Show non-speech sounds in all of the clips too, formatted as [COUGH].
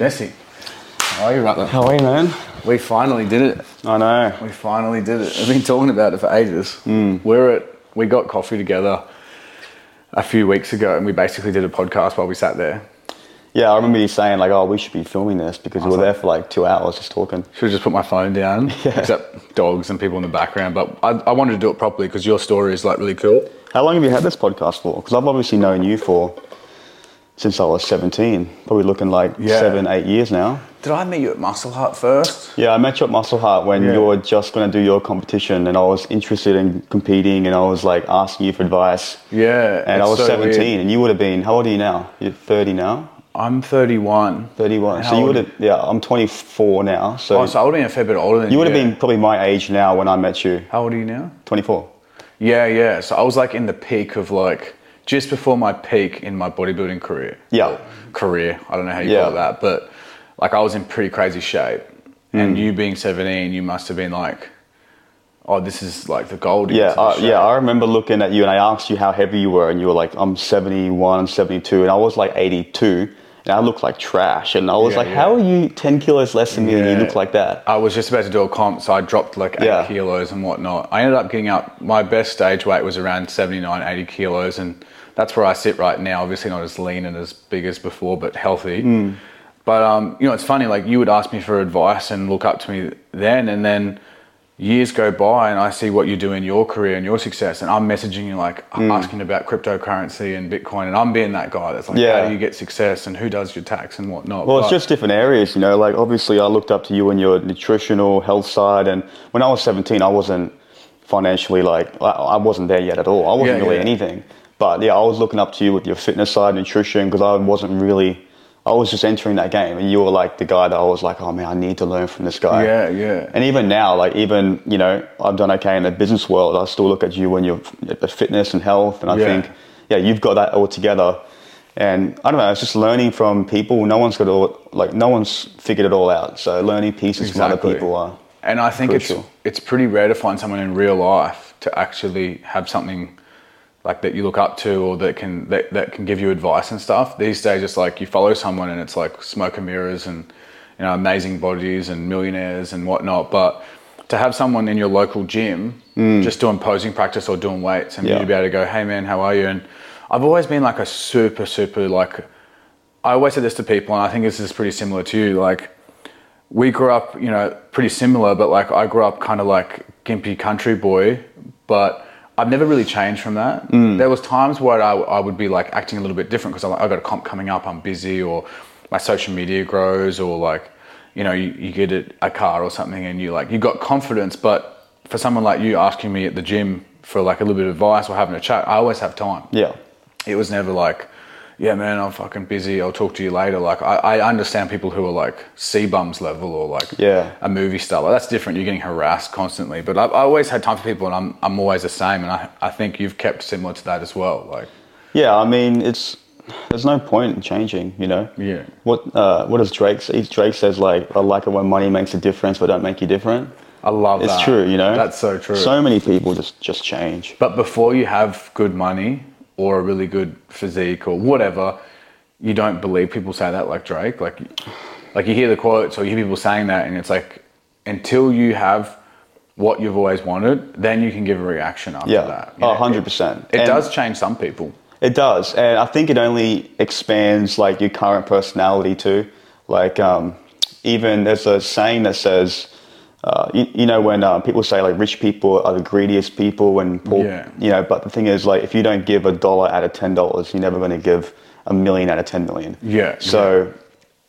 Jesse, how are you, Rattler? How are you, man? We finally did it. I know. We finally did it. I've been talking about it for ages. Hmm. We're at, we got coffee together a few weeks ago and we basically did a podcast while we sat there. Yeah, I remember you saying like, "Oh, we should be filming this because we were there for like two hours just talking." Should have just put my phone down, [LAUGHS] Yeah. except dogs and people in the background. But I, I wanted to do it properly because your story is like really cool. How long have you had this podcast for? Because I've obviously known you for since I was seventeen, probably looking like Yeah. seven, eight years now. Did I meet you at Muscle Heart first? Yeah, I met you at Muscle Heart when Yeah. you were just going to do your competition, and I was interested in competing, and I was like asking you for advice. Yeah. And I was so seventeen, weird. and you would have been. How old are you now? You're thirty now. I'm 31. 31. So you would have. Yeah, I'm 24 now. So, Oh, so I would have been a fair bit older than you. you would have yeah. been probably my age now when I met you. How old are you now? 24. Yeah, yeah. So I was like in the peak of like just before my peak in my bodybuilding career. Yeah. Career. I don't know how you Yeah. call it that, but like I was in pretty crazy shape. Hmm. And you being 17, you must have been like, oh, this is like the gold. Yeah, uh, yeah. I remember looking at you and I asked you how heavy you were, and you were like, "I'm 71, 72," and I was like 82, and I looked like trash. And I was Yeah, like, yeah. "How are you 10 kilos less than me, and you look like that?" I was just about to do a comp, so I dropped like eight Yeah. kilos and whatnot. I ended up getting up. My best stage weight was around 79, 80 kilos, and that's where I sit right now. Obviously, not as lean and as big as before, but healthy. Hmm. But um, you know, it's funny. Like you would ask me for advice and look up to me then, and then years go by, and I see what you do in your career and your success, and I'm messaging you like Hmm. asking about cryptocurrency and Bitcoin, and I'm being that guy that's like, Yeah. how do you get success and who does your tax and whatnot. Well, it's just different areas, you know. Like obviously, I looked up to you on your nutritional health side, and when I was 17, I wasn't financially like I I wasn't there yet at all. I wasn't Yeah, really yeah. anything. But yeah, I was looking up to you with your fitness side, nutrition, because I wasn't really. I was just entering that game, and you were like the guy that I was like, oh man, I need to learn from this guy. yeah, yeah. And even now, like even you know, I've done okay in the business world. I still look at you when you're at the fitness and health, and I Yeah. think, yeah, you've got that all together. And I don't know, it's just learning from people. No one's got all, like no one's figured it all out. So learning pieces from other people are. And I think it's it's pretty rare to find someone in real life to actually have something like that you look up to or that can that, that can give you advice and stuff. These days it's like you follow someone and it's like smoke and mirrors and you know amazing bodies and millionaires and whatnot. But to have someone in your local gym just doing posing practice or doing weights and Mm. Yeah. you be able to go, hey man, how are you? And I've always been like a super super like I always say this to people and I think this is pretty similar to you like we grew up, you know, pretty similar, but like I grew up kind of like gimpy country boy, but I've never really changed from that. Mm. There was times where I, I would be like acting a little bit different because like, I got a comp coming up, I'm busy, or my social media grows, or like, you know, you, you get a car or something and you like, you got confidence, but for someone like you asking me at the gym for like a little bit of advice or having a chat, I always have time Yeah. it was never like, yeah, man, I'm fucking busy. I'll talk to you later. Like, I, I understand people who are like CBum's level or like Yeah. a movie star. Like, that's different. You're getting harassed constantly. But I've, I always had time for people, and I'm I'm always the same. And I I think you've kept similar to that as well. Like, Yeah, I mean, it's there's no point in changing, you know. Yeah. What uh, What does Drake say? Drake says like, "I like it when money makes a difference, but don't make you different." I love It's that. true, you know. That's so true. So many people just just change. But before you have good money or a really good physique or whatever, you don't believe people say that like Drake. Like, like you hear the quotes or you hear people saying that, and it's like until you have what you've always wanted, then you can give a reaction after Yeah. that. Oh, know? 100%. It, it does change some people. It does, and I think it only expands like your current personality too. Like um, even there's a saying that says, uh, you, you know, when uh, people say like rich people are the greediest people, and poor, Yeah. you know, but the thing is like if you don't give a dollar out of ten dollars, you're never going to give a million out of ten million. Yeah, So,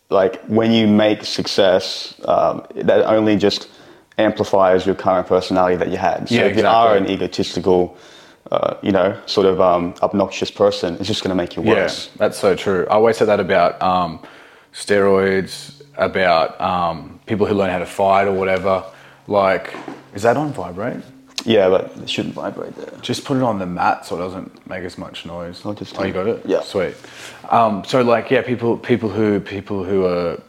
like when you make success, um, that only just amplifies your current personality that you had. So Yeah, if you are an egotistical, uh, you know, sort of um, obnoxious person, it's just going to make you worse. Yeah, that's so true. I always say that about um, steroids, about um, people who learn how to fight or whatever. Like, is that on vibrate? Yeah, but it shouldn't vibrate there. Just put it on the mat so it doesn't make as much noise. I'll just oh, you got it. Yeah. sweet. Um, so like, yeah, people, people who, people who are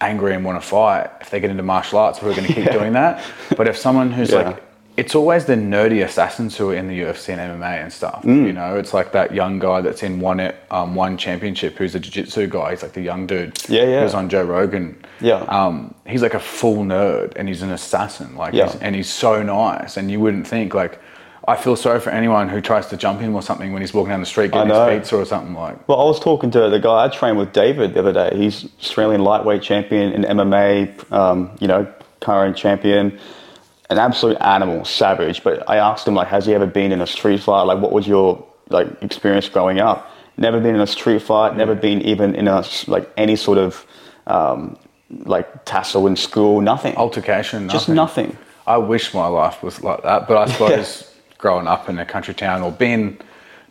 angry and want to fight, if they get into martial arts, we're going to keep [LAUGHS] Yeah. doing that. But if someone who's Yeah. like it's always the nerdy assassins who are in the UFC and MMA and stuff. You know, it's like that young guy that's in one um, one championship who's a jiu-jitsu guy. He's like the young dude. Yeah, yeah. Who's on Joe Rogan. Yeah. Um, he's like a full nerd and he's an assassin. Like, Yeah. he's, and he's so nice. And you wouldn't think like. I feel sorry for anyone who tries to jump him or something when he's walking down the street getting his pizza or something like. Well, I was talking to the guy I trained with, David, the other day. He's Australian lightweight champion in MMA, um, you know, current champion, an absolute animal, savage. But I asked him, like, has he ever been in a street fight? Like, what was your like experience growing up? Never been in a street fight. Never been even in a like any sort of um, like tassel in school. Nothing. Altercation. Just nothing. I wish my life was like that, but I [LAUGHS] suppose growing up in a country town or being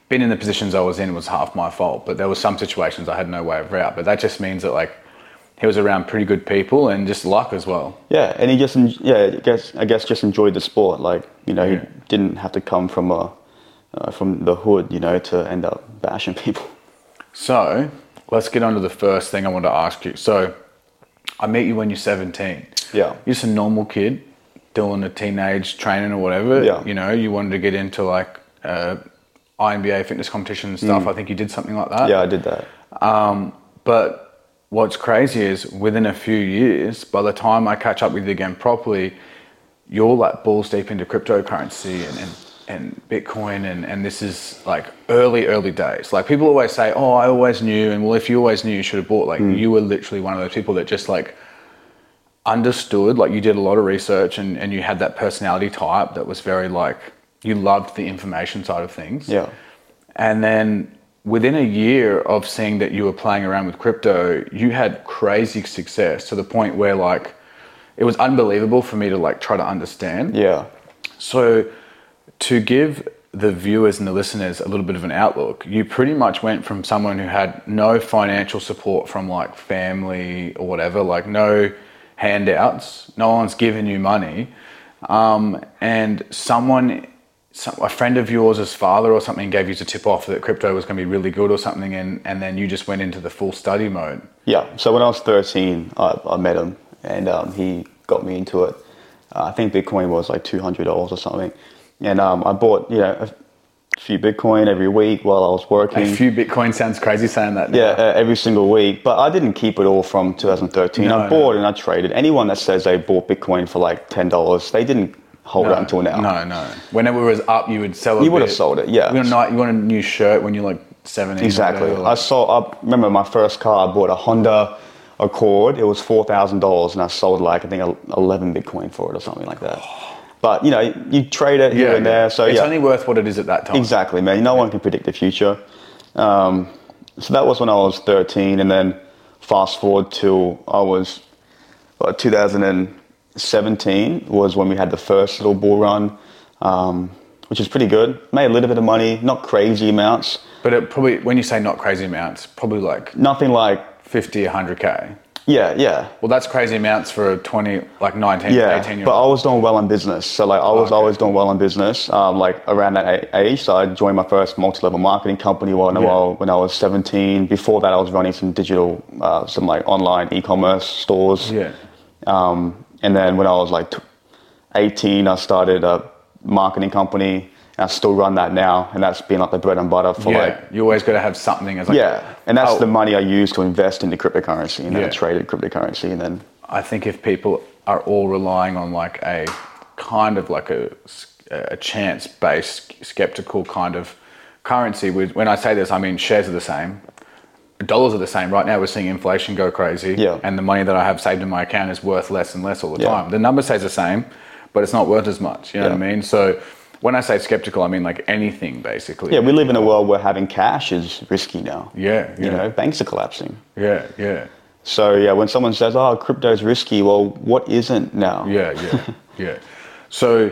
being in the positions I was in was half my fault. But there was some situations I had no way of out. But that just means that like he was around pretty good people and just luck as well. Yeah, and he just yeah, I guess I guess just enjoyed the sport. Like you know, Yeah. he didn't have to come from a uh, from the hood, you know, to end up bashing people. So let's get on to the first thing I want to ask you. So I met you when you're 17. Yeah. You're just a normal kid doing a teenage training or whatever. Yeah. You know, you wanted to get into like uh, INBA fitness competition and stuff. I think you did something like that. Mm. Yeah, I did that. Um, but what's crazy is within a few years, by the time I catch up with you again properly, you're like balls deep into cryptocurrency and, and, and Bitcoin, and, and this is like early, early days. Like people always say, Oh, I always knew, and well, if you always knew, you should have bought. Like hmm. you were literally one of those people that just like understood, like you did a lot of research and, and you had that personality type that was very like, you loved the information side of things. Yeah. And then within a year of seeing that you were playing around with crypto, you had crazy success to the point where like it was unbelievable for me to like try to understand. Yeah. So to give the viewers and the listeners a little bit of an outlook, you pretty much went from someone who had no financial support from like family or whatever, like no handouts, no one's given you money, um, and someone, some, a friend of yours' father or something gave you to tip off that crypto was going to be really good or something, and, and then you just went into the full study mode. Yeah. So when I was 13, I, I met him and um, he got me into it. Uh, I think Bitcoin was like $200 or something. And um, I bought, you know, a few Bitcoin every week while I was working. A few Bitcoin sounds crazy saying that. Yeah, uh, every single week. But I didn't keep it all from 2013. No, I no. bought and I traded. Anyone that says they bought Bitcoin for like $10, they didn't hold it until now. No, no. Whenever it was up, you would sell it. You would have sold it, yeah. You want, a, you want a new shirt when you're like 17. or Exactly. whatever, I like- saw. I remember my first car. I bought a Honda Accord. It was four thousand dollars, and I sold like I think eleven Bitcoin for it or something like that. But you know, you trade it here and there. So it's yeah, only worth what it is at that time. exactly, man. No one can predict the future. Um, so that was when I was thirteen, and then fast forward till I was uh, 2017 was when we had the first little bull run, um, which is pretty good. Made a little bit of money, not crazy amounts. But it probably, when you say not crazy amounts, probably like Nothing like 50, 100K. yeah, yeah. Well, that's crazy amounts for a 20, like 19, Yeah, 18 year but I was doing well in business. So like I was okay. always doing well in business. Um, like around that age, so I joined my first multi-level marketing company when, I- Yeah. when I was 17. Before that, I was running some digital, uh, some like online e-commerce stores. Yeah. Um, and then when I was like 18, I started a marketing company. And I still run that now, and that's been like the bread and butter for Yeah. like you always got to have something as like, yeah. And that's Oh. the money I use to invest into cryptocurrency, and then I Yeah. traded cryptocurrency, and then I think if people are all relying on like a kind of like a, a chance based skeptical kind of currency, when I say this, I mean shares are the same. Dollars are the same. Right now, we're seeing inflation go crazy, Yeah. and the money that I have saved in my account is worth less and less all the Yeah. time. The number stays the same, but it's not worth as much. You know what I mean? So when I say skeptical, I mean like anything basically. yeah, we live in a world where having cash is risky now. yeah, yeah, You know, banks are collapsing. yeah, yeah. So yeah, when someone says, "Oh, crypto's risky," well, what isn't now? Yeah, yeah, [LAUGHS] yeah. So,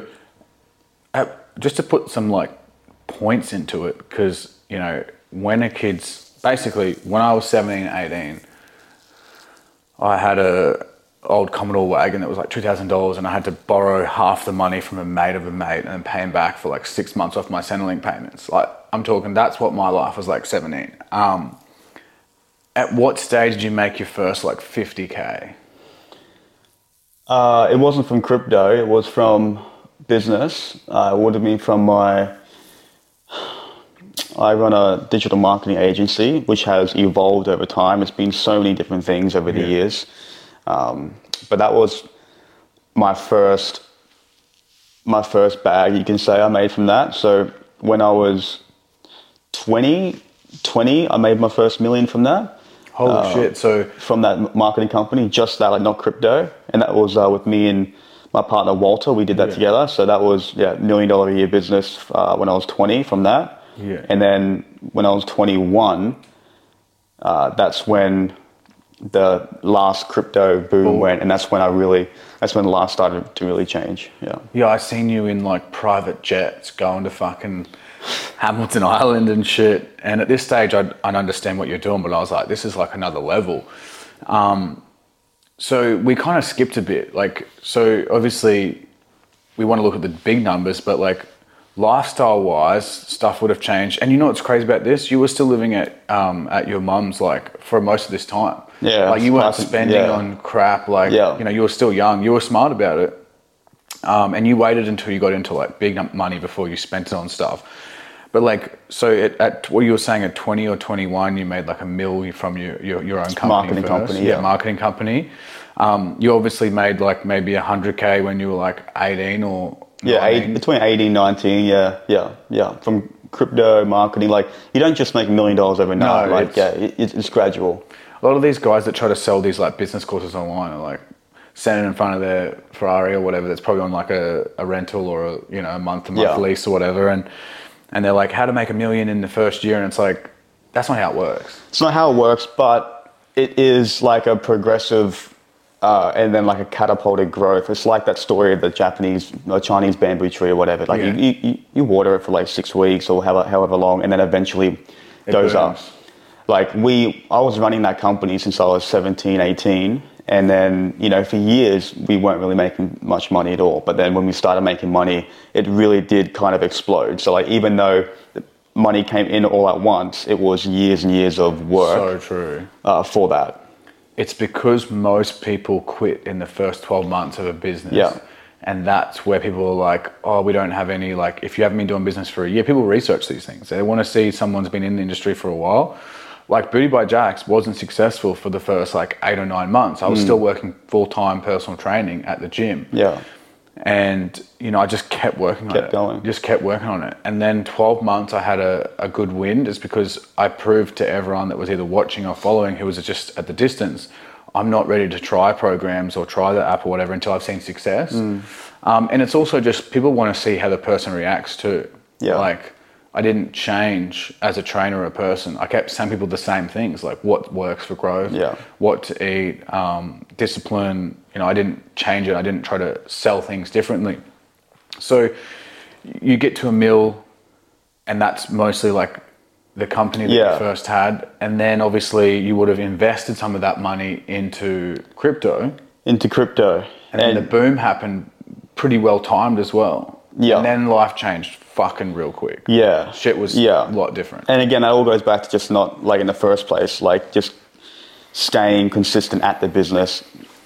uh, just to put some like points into it, because you know, when a kid's basically when I was 17, 18, I had a old Commodore wagon that was like two thousand dollars, and I had to borrow half the money from a mate of a mate and pay him back for like six months off my Centrelink payments. Like I'm talking, that's what my life was like 17. Um, at what stage did you make your first like 50k? Uh, it wasn't from crypto. It was from business uh, would have been from my. I run a digital marketing agency, which has evolved over time. It's been so many different things over the Yeah. years, um, but that was my first my first bag you can say I made from that. So when I was 20, 20 I made my first million from that Holy shit! So from that marketing company, just that, like not crypto, and that was uh, with me and my partner Walter. We did that Yeah. together. So that was yeah, million dollar a year business uh, when I was twenty. From that, Yeah. and then when I was twenty one, uh, that's when the last crypto boom Boom. went, and that's when I really, that's when life started to really change. Yeah. Yeah, I seen you in like private jets going to fucking Hamilton Island and shit. And at this stage, I'd, I'd understand what you're doing, but I was like, this is like another level. Um, so we kind of skipped a bit. Like, so obviously, we want to look at the big numbers, but like lifestyle wise, stuff would have changed. And you know what's crazy about this? You were still living at um, at your mum's like for most of this time. Yeah, like you weren't spending yeah. on crap. Like, Yeah. you know, you were still young. You were smart about it. Um, and you waited until you got into like big money before you spent it on stuff. But like, so at, at what you were saying at 20 or 21, you made like a mill from your, your, your own company. Marketing first. company, yeah. marketing company. Um, you obviously made like maybe 100K when you were like 18 or Yeah, 19. eight, between 18 19, yeah, yeah, yeah. From crypto marketing, like you don't just make a million dollars overnight. No, like, it's- yeah, it, it's, it's gradual. A lot of these guys that try to sell these like business courses online are like standing in front of their Ferrari or whatever that's probably on like a, a rental or a you know a month to month Yeah. lease or whatever, and and they're like, how to make a million in the first year, and it's like that's not how it works. It's not how it works, but it is like a progressive uh, and then like a catapulted growth. It's like that story of the Japanese or Chinese bamboo tree or whatever. Like Yeah. you, you, you water it for like six weeks or however, however long, and then eventually It goes up. Like we, I was running that company since I was 17, 18. And then, you know, for years, we weren't really making much money at all. But then when we started making money, it really did kind of explode. So, like, even though the money came in all at once, it was years and years of work So true. uh, for that. It's because most people quit in the first 12 months of a business. Yeah. And that's where people are like, oh, we don't have any, like, if you haven't been doing business for a year, people research these things. They want to see someone's been in the industry for a while. Like, Booty by Jax wasn't successful for the first, like, eight or nine months. I was hmm. still working full time personal training at the gym. Yeah. And, you know, I just kept working on Kept it. going. Just kept working on it. And then 12 months I had a, a good wind is because I proved to everyone that was either watching or following who was just at the distance, I'm not ready to try programs or try the app or whatever until I've seen success. Mm. Um, and it's also just people want to see how the person reacts too. Yeah. Like, I didn't change as a trainer or a person. I kept telling people the same things, like what works for growth, Yeah. what to eat, um, discipline. You know, I didn't change it. I didn't try to sell things differently. So you get to a mill, and that's mostly like the company that Yeah. you first had, and then obviously you would have invested some of that money into crypto, Into crypto. and, then the boom happened pretty well timed as well. Yeah. and then life changed fucking real quick. yeah. shit was Yeah. a lot different. And again, that all goes back to just not like in the first place, like just staying consistent at the business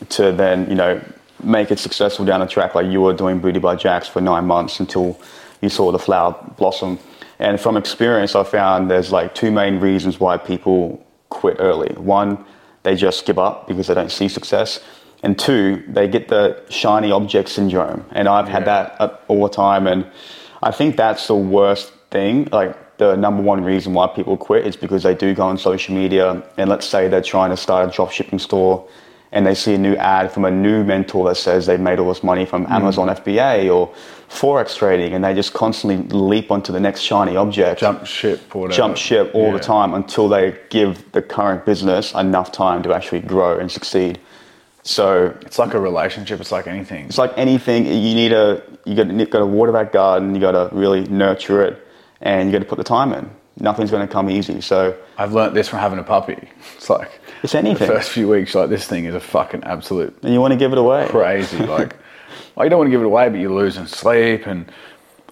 to then, you know, make it successful down the track. Like you were doing Booty by Jacks for nine months until you saw the flower blossom. And from experience, I found there's like two main reasons why people quit early. One, they just give up because they don't see success. And two, they get the shiny object syndrome. And I've had Yeah. that all the time. And I think that's the worst thing. Like the number one reason why people quit is because they do go on social media and let's say they're trying to start a drop shipping store and they see a new ad from a new mentor that says they've made all this money from hmm. Amazon FBA or Forex trading and they just constantly leap onto the next shiny object Jump ship or jump ship all Yeah. the time until they give the current business enough time to actually grow and succeed. So It's like a relationship. It's like anything. it's like anything. You need to you got you got to water that garden. You got to really nurture it, and you got to put the time in. Nothing's going to come easy. So I've learnt this from having a puppy. It's like It's anything. The first few weeks, like this thing is a fucking absolute and you want to give it away. crazy. like, [LAUGHS] well, you don't want to give it away, but you're losing sleep, and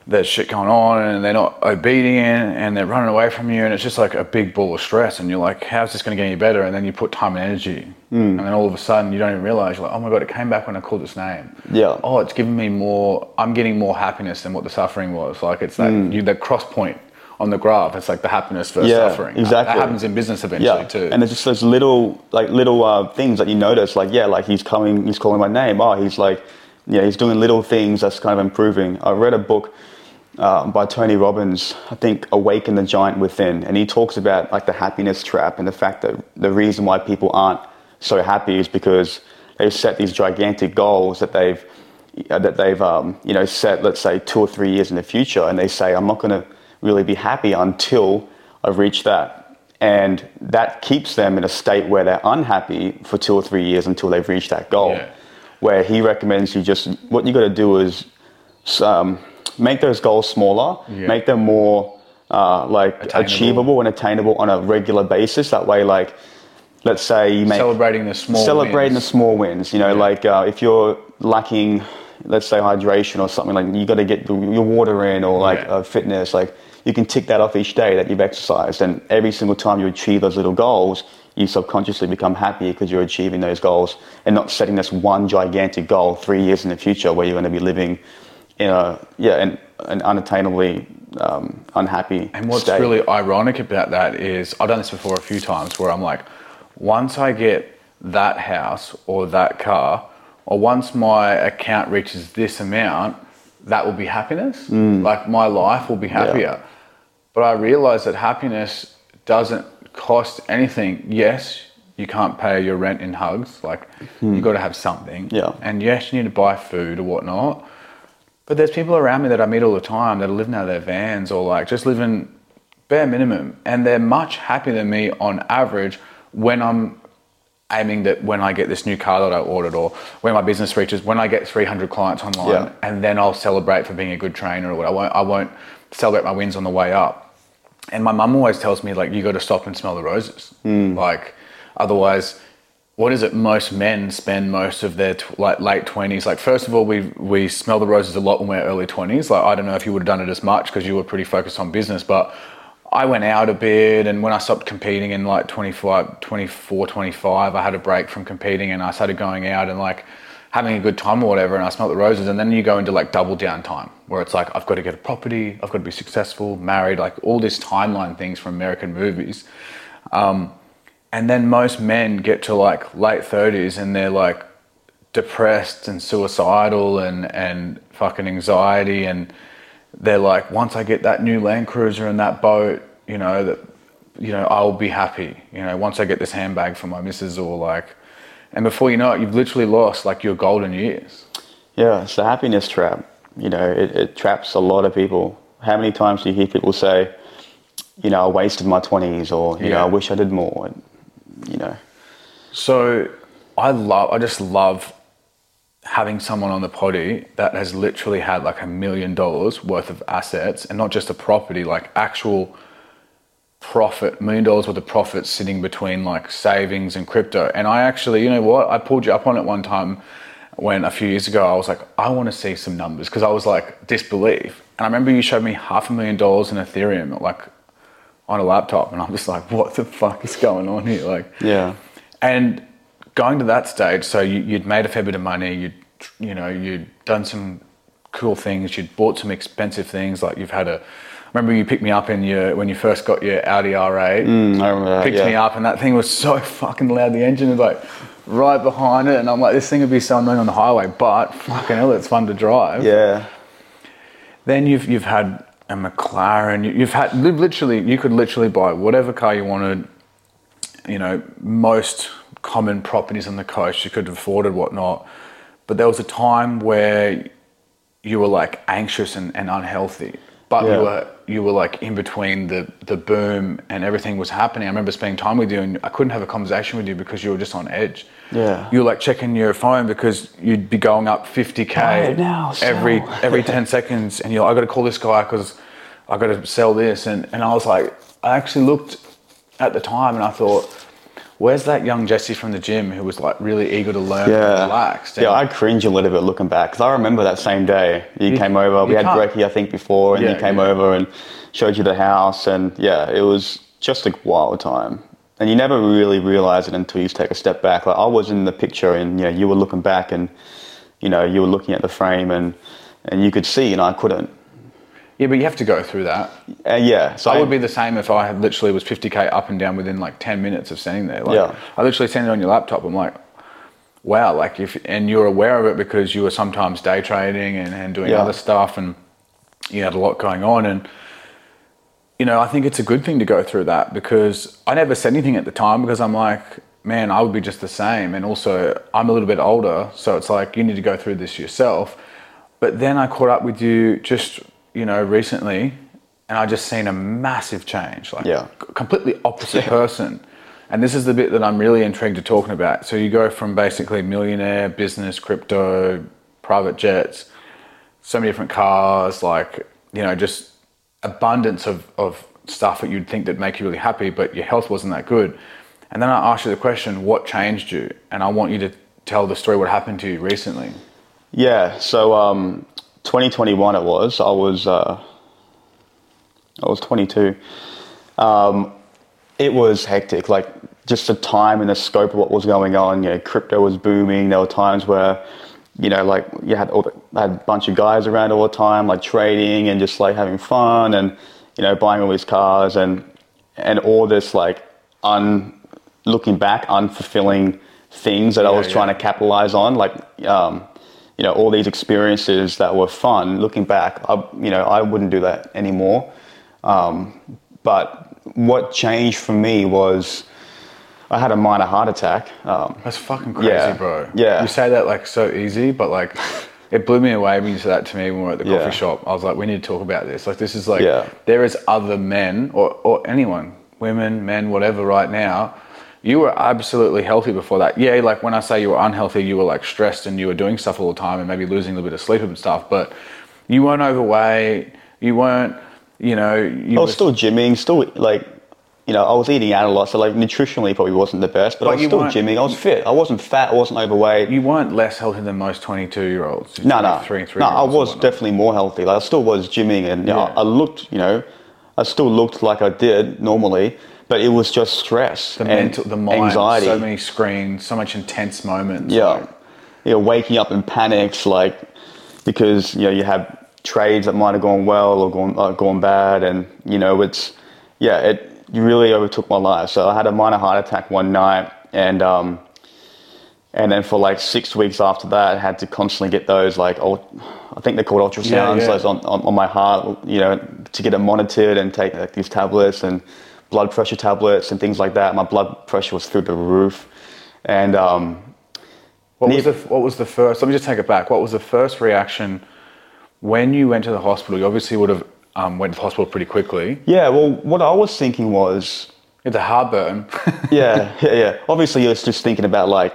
there's shit going on and they're not obedient and they're running away from you and it's just like a big ball of stress and you're like how's this going to get any better and then you put time and energy Mm. and then all of a sudden you don't even realize you're like oh my god it came back when i called its name Yeah. oh it's giving me more i'm getting more happiness than what the suffering was like it's that you the cross point on the graph it's like the happiness versus Mm. Yeah, suffering exactly. that happens in business eventually Yeah, too and there's just those little, like little uh, things that you notice. Like, yeah, like he's coming, he's calling my name. Oh, he's like, yeah, he's doing little things that's kind of improving. I read a book uh, by Tony Robbins, I think, "Awaken the Giant Within," and he talks about like the happiness trap and the fact that the reason why people aren't so happy is because they've set these gigantic goals that they've uh, that they've um, you know set, let's say, two or three years in the future, and they say, "I'm not going to really be happy until I've reached that." And that keeps them in a state where they're unhappy for two or three years until they've reached that goal. Yeah. Where he recommends you just what you got to do is um, make those goals smaller, Yeah. make them more uh, like Attainable. achievable and attainable on a regular basis. That way, like let's say you make celebrating the small celebrating wins. the small wins. You know, Yeah. like uh, if you're lacking, let's say hydration or something, like you got to get the, your water in, or like Yeah. uh, fitness. Like you can tick that off each day that you've exercised, and every single time you achieve those little goals, you subconsciously become happier because you're achieving those goals and not setting this one gigantic goal three years in the future where you're going to be living in a yeah an, an unattainably um, unhappy And what's state. really ironic about that is I've done this before a few times where I'm like, once I get that house or that car, or once my account reaches this amount, that will be happiness. Like my life will be happier. But I realize that happiness doesn't cost anything. Yes, you can't pay your rent in hugs. Like you've got to have something. Yeah. And yes, you need to buy food or whatnot. But there's people around me that I meet all the time that are living out of their vans or like just living bare minimum, and they're much happier than me on average when I'm aiming that when I get this new car that I ordered or when my business reaches when I get 300 clients online, Yeah. and then I'll celebrate for being a good trainer or what. I won't. I won't celebrate my wins on the way up. And my mum always tells me like you got to stop and smell the roses. Hmm. Like otherwise, what is it? Most men spend most of their tw- like late twenties. Like first of all, we we smell the roses a lot when we're early twenties. Like I don't know if you would have done it as much because you were pretty focused on business, but I went out a bit and when I stopped competing in like 25, 24, 25, I had a break from competing and I started going out and like having a good time or whatever and I smelled the roses and then you go into like double down time where it's like I've got to get a property, I've got to be successful, married, like all these timeline things from American movies. Um, and then most men get to like late 30s and they're like depressed and suicidal and, and fucking anxiety and they're like once I get that new Land Cruiser and that boat, you know, that you know, I'll be happy. You know, once I get this handbag for my missus or like and before you know it, you've literally lost like your golden years. Yeah, it's the happiness trap. You know, it, it traps a lot of people. How many times do you hear people say, you know, I wasted my 20s or, you know, I wish I did more? And, you know, So I love, I just love having someone on the potty that has literally had like a million dollars worth of assets and not just a property, like actual profit, million dollars worth of profit sitting between like savings and crypto. And I actually, you know what? I pulled you up on it one time when a few years ago I was like, I want to see some numbers because I was like disbelief. And I remember you showed me half a million dollars in Ethereum, like on a laptop, and I'm just like, [LAUGHS] what the fuck is going on here? Like, yeah. and going to that stage, so you, you'd made a fair bit of money, you'd, you know, you'd done some cool things, you'd bought some expensive things, like you've had a. remember you picked me up in your, when you first got your Audi R8, Mm, I remember that. picked yeah. me up and that thing was so fucking loud, the engine was like right behind it, and I'm like, this thing would be so annoying on the highway, but fucking hell, it's fun to drive. Yeah. Then you've you've had a McLaren. you- You've had literally you could literally buy whatever car you wanted. You know, most common properties on the coast you could have afforded whatnot. But there was a time where you were like anxious and, and unhealthy. But Yeah. you were you were like in between the the boom and everything was happening. I remember spending time with you and I couldn't have a conversation with you because you were just on edge. Yeah. You like checking your phone because you'd be going up 50k Buy it now, every every 10 [LAUGHS] seconds and you're like, I got to call this guy because I got to sell this. And, and I was like, I actually looked at the time and I thought, where's that young Jesse from the gym who was like really eager to learn and Yeah. relaxed? Yeah, I cringe a little bit looking back because I remember that same day you, You- came over. We had can't- I think, before, and Yeah, you came yeah. over and showed you the house, and yeah, it was just a wild time. And you never really realize it until you take a step back. Like I was in the picture, and you know, you were looking back, and you know, you were looking at the frame, and and you could see, and I couldn't. yeah, but you have to go through that. And yeah, so I would be the same if I had literally was 50k up and down within like 10 minutes of standing there. Like, Yeah. I literally seen it on your laptop. I'm like, wow, like if and you're aware of it because you were sometimes day trading and, and doing Yeah. other stuff and you had a lot going on and you know, I think it's a good thing to go through that because I never said anything at the time because I'm like, man, I would be just the same. And also, I'm a little bit older, so it's like you need to go through this yourself. But then I caught up with you just, you know, recently, and I just seen a massive change, like Yeah. completely opposite [LAUGHS] person. And this is the bit that I'm really intrigued to talking about. So you go from basically millionaire, business, crypto, private jets, so many different cars, like, you know, just abundance of, of stuff that you'd think that make you really happy, but your health wasn't that good. And then I asked you the question, what changed you? And I want you to tell the story what happened to you recently. Yeah, so um, 2021 it was. I was uh, I was 22. Um, it was hectic. Like just the time and the scope of what was going on. You know, crypto was booming. There were times where you know, like you had all the, I had a bunch of guys around all the time, like trading and just like having fun and you know buying all these cars and and all this like un looking back unfulfilling things that I was yeah. trying to capitalize on, like um, you know all these experiences that were fun. Looking back, I, you know I wouldn't do that anymore. Um, but what changed for me was I had a minor heart attack. Um, That's fucking crazy, Yeah. bro. Yeah. You say that like so easy, but like it blew me away when you said that to me when we were at the coffee shop. I was like, we need to talk about this. Like this is like Yeah. there is other men or, or anyone, women, men, whatever right now. You were absolutely healthy before that. Yeah, like when I say you were unhealthy, you were like stressed and you were doing stuff all the time and maybe losing a little bit of sleep and stuff, but you weren't overweight, you weren't, you know, you I were still gymming, still like, you know, I was eating out a lot, so like nutritionally probably wasn't the best, but, But I was still gymming. I was fit. I wasn't fat. I wasn't overweight. you weren't less healthy than most 22 year olds. no, no, Three, three no. I was definitely more healthy. Like I still was gymming, and you know, Yeah. I looked, you know, I still looked like I did normally, but it was just stress the and mental, the mind, anxiety. so many screens, so much intense moments. Yeah, like- you know, waking up in panics, like because you know you have trades that might have gone well or gone uh, gone bad, and you know it's yeah, it really overtook my life. So I had a minor heart attack one night, and um, and then for like six weeks after that, I had to constantly get those like I think they're called ultrasounds Yeah, yeah. those on, on on my heart, you know, to get it monitored and take like these tablets and blood pressure tablets and things like that. My blood pressure was through the roof, and um, What was the What was the first? Let me just take it back. What was the first reaction when you went to the hospital? You obviously would have um, went to the hospital pretty quickly. Yeah, well, what I was thinking was, It's a heartburn. [LAUGHS] yeah, yeah, yeah. Obviously, was just thinking about like,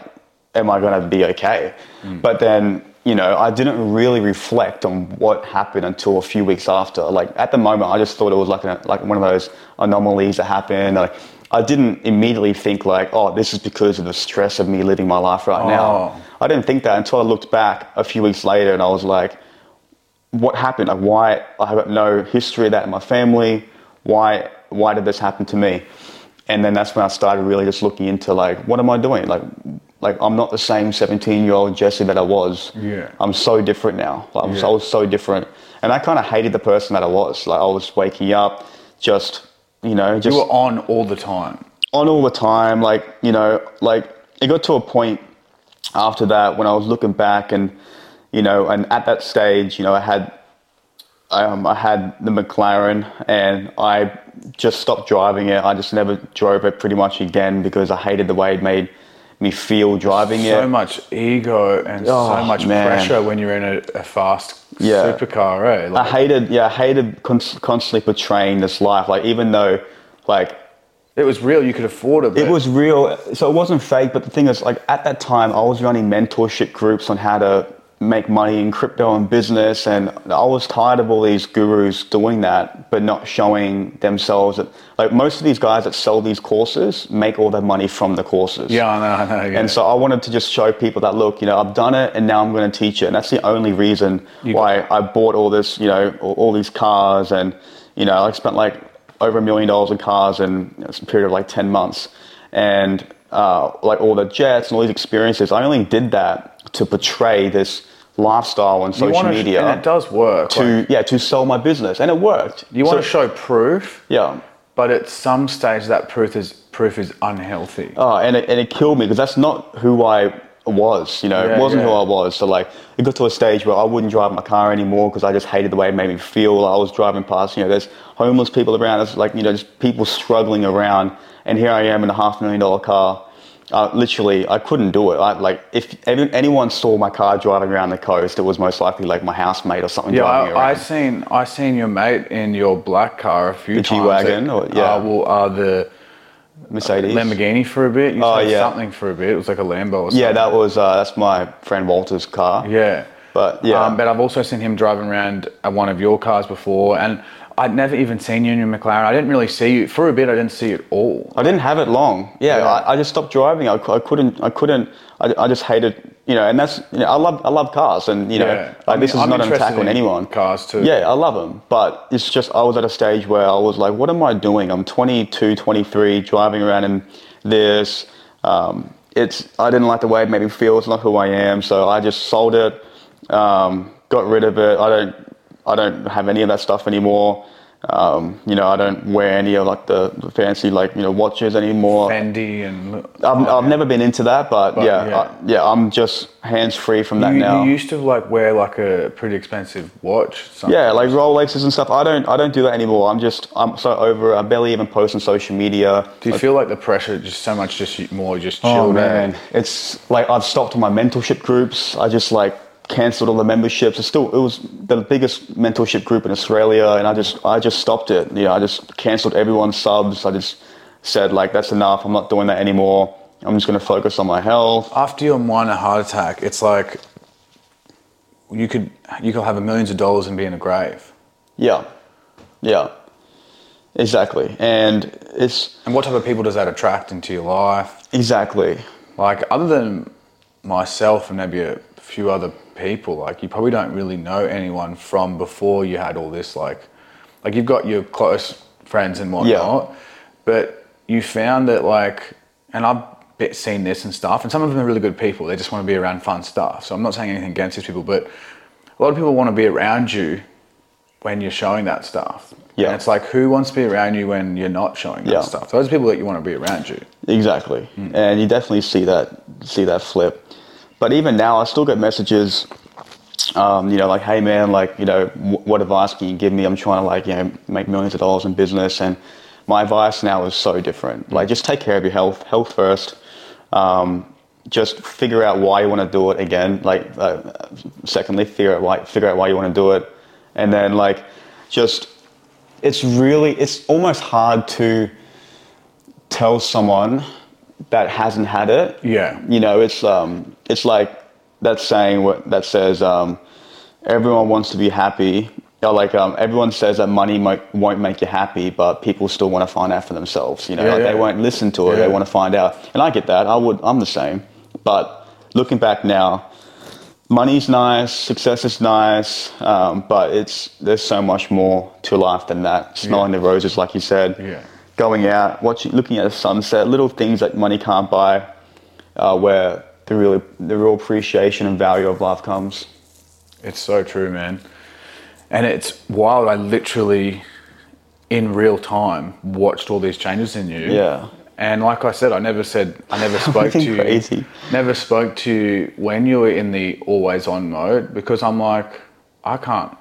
am I going to be okay? But then, you know, I didn't really reflect on what happened until a few weeks after. Like at the moment, I just thought it was like a, like one of those anomalies that happened. Like, I didn't immediately think like, oh, this is because of the stress of me living my life right Oh. now. I didn't think that until I looked back a few weeks later, and I was like, what happened? Like why I have no history of that in my family. Why why did this happen to me? And then that's when I started really just looking into like what am I doing? Like like I'm not the same 17 year old Jesse that I was. Yeah. I'm so different now. Like, Yeah. I was so different, and I kind of hated the person that I was. Like I was waking up, just you know, just you were on all the time. on all the time. Like, you know, like it got to a point after that when I was looking back and, you know, and at that stage, you know, I had, um, I had the McLaren and I just stopped driving it. I just never drove it pretty much again because I hated the way it made me feel driving So it. So much ego and so Oh, much man. pressure when you're in a, a fast Yeah. supercar, right? I hated, yeah, I hated const- constantly portraying this life. Like, even though, like, it was real. You could afford it. It was real, so it wasn't fake. But the thing is, like at that time, I was running mentorship groups on how to make money in crypto and business, and I was tired of all these gurus doing that, but not showing themselves. That, like most of these guys that sell these courses make all their money from the courses. Yeah, I know, I know. Yeah. And so I wanted to just show people that look, you know, I've done it, and now I'm going to teach it, and that's the only reason why I bought all this, you know, all, all these cars, and you know, I spent like over a million dollars in cars in a period of like ten months, and uh, like all the jets and all these experiences. I only did that to portray this lifestyle on social media and it does work. to like, yeah to sell my business, and it worked. you want So- to show proof, yeah. but at some stage that proof is proof is unhealthy. Oh, and it, and it killed me because that's not who I was. You know, Yeah, it wasn't yeah. who I was. So like, it got to a stage where I wouldn't drive my car anymore because I just hated the way it made me feel. I was driving past, you know, there's homeless people around. There's like, you know, just people struggling around, and here I am in a half million dollar car. Uh, literally, I couldn't do it. I, like, if any, anyone saw my car driving around the coast, it was most likely like my housemate or something Yeah, driving I, I seen I seen your mate in your black car a few The times. G-Wagon, or- yeah. Uh, well, uh, the Mercedes. Lamborghini for a bit. You Oh, yeah. something for a bit. It was like a Lambo or something. yeah, that was uh, that's my friend Walter's car. Yeah. But yeah, Um, but I've also seen him driving around one of your cars before, and I'd never even seen you in your McLaren. I didn't really see you for a bit. I didn't see you at all. I didn't have it long. Yeah, Yeah. I, I just stopped driving. I, I couldn't. I couldn't. I, I just hated. You know, and that's. You know, I love. I love cars, and you know, Yeah. like I this mean, is I'm not an attack on anyone. cars too. Yeah, I love them, but it's just I was at a stage where I was like, what am I doing? I'm 22, 23, driving around in this. Um, it's. I didn't like the way it made me feel. It's not who I am. So I just sold it. Um, got rid of it. I don't. I don't have any of that stuff anymore. Um, you know, I don't wear any of like the, the fancy like you know watches anymore. Fendi and I've, I've never been into that, but, But, yeah, yeah. I, yeah, I'm just hands free from that you, now. you used to like wear like a pretty expensive watch. Something. yeah, like Rolexes and stuff. I don't, I don't do that anymore. I'm just, I'm so over. I barely even post on social media. Do you feel like the pressure just so much just more just chill Oh out? man, it's like I've stopped my mentorship groups. I just like cancelled all the memberships. It's still, it was the biggest mentorship group in Australia, and I just, I just stopped it. You know, I just cancelled everyone's subs. I just said like, that's enough. I'm not doing that anymore. I'm just going to focus on my health. After your minor heart attack, it's like you could you could have millions of dollars and be in a grave. Yeah, yeah, exactly. And it's And what type of people does that attract into your life? exactly Like other than myself and maybe a few other people, like you probably don't really know anyone from before you had all this. Like, like you've got your close friends and whatnot, but you found that like, and I've bit- seen this and stuff, and some of them are really good people. They just want to be around fun stuff. So I'm not saying anything against these people, but a lot of people want to be around you when you're showing that stuff. Yeah. And it's like, who wants to be around you when you're not showing that Yeah. stuff? Those are people that you want to be around you. Exactly, Hmm. and you definitely see that see that flip. But even now, I still get messages, um, you know, like, "Hey, man, like, you know, w- what advice can you give me? I'm trying to like, you know, make millions of dollars in business." And my advice now is so different. Like, just take care of your health, health first. Um, just figure out why you want to do it again. Like, uh, secondly, figure out why figure out why you want to do it, and then like, just it's really it's almost hard to tell someone that hasn't had it. Yeah. You know, it's um, it's like that saying what that says um, everyone wants to be happy. Or like um, everyone says that money might, won't make you happy, but people still want to find out for themselves. You know, Yeah, like yeah. they won't listen to it; Yeah. they want to find out. And I get that. I would. I'm the same. But looking back now, money's nice, success is nice, um, but it's there's so much more to life than that. Smelling the roses, like you said, Yeah. Going out, watching, looking at a sunset, little things that money can't buy, uh, where the real the real appreciation and value of life comes. It's so true, man. And it's wild. I literally, in real time, watched all these changes in you. Yeah. And like I said, I never said, I never [LAUGHS] spoke to you. Crazy. Never spoke to you when you were in the always on mode because I'm like, I can't.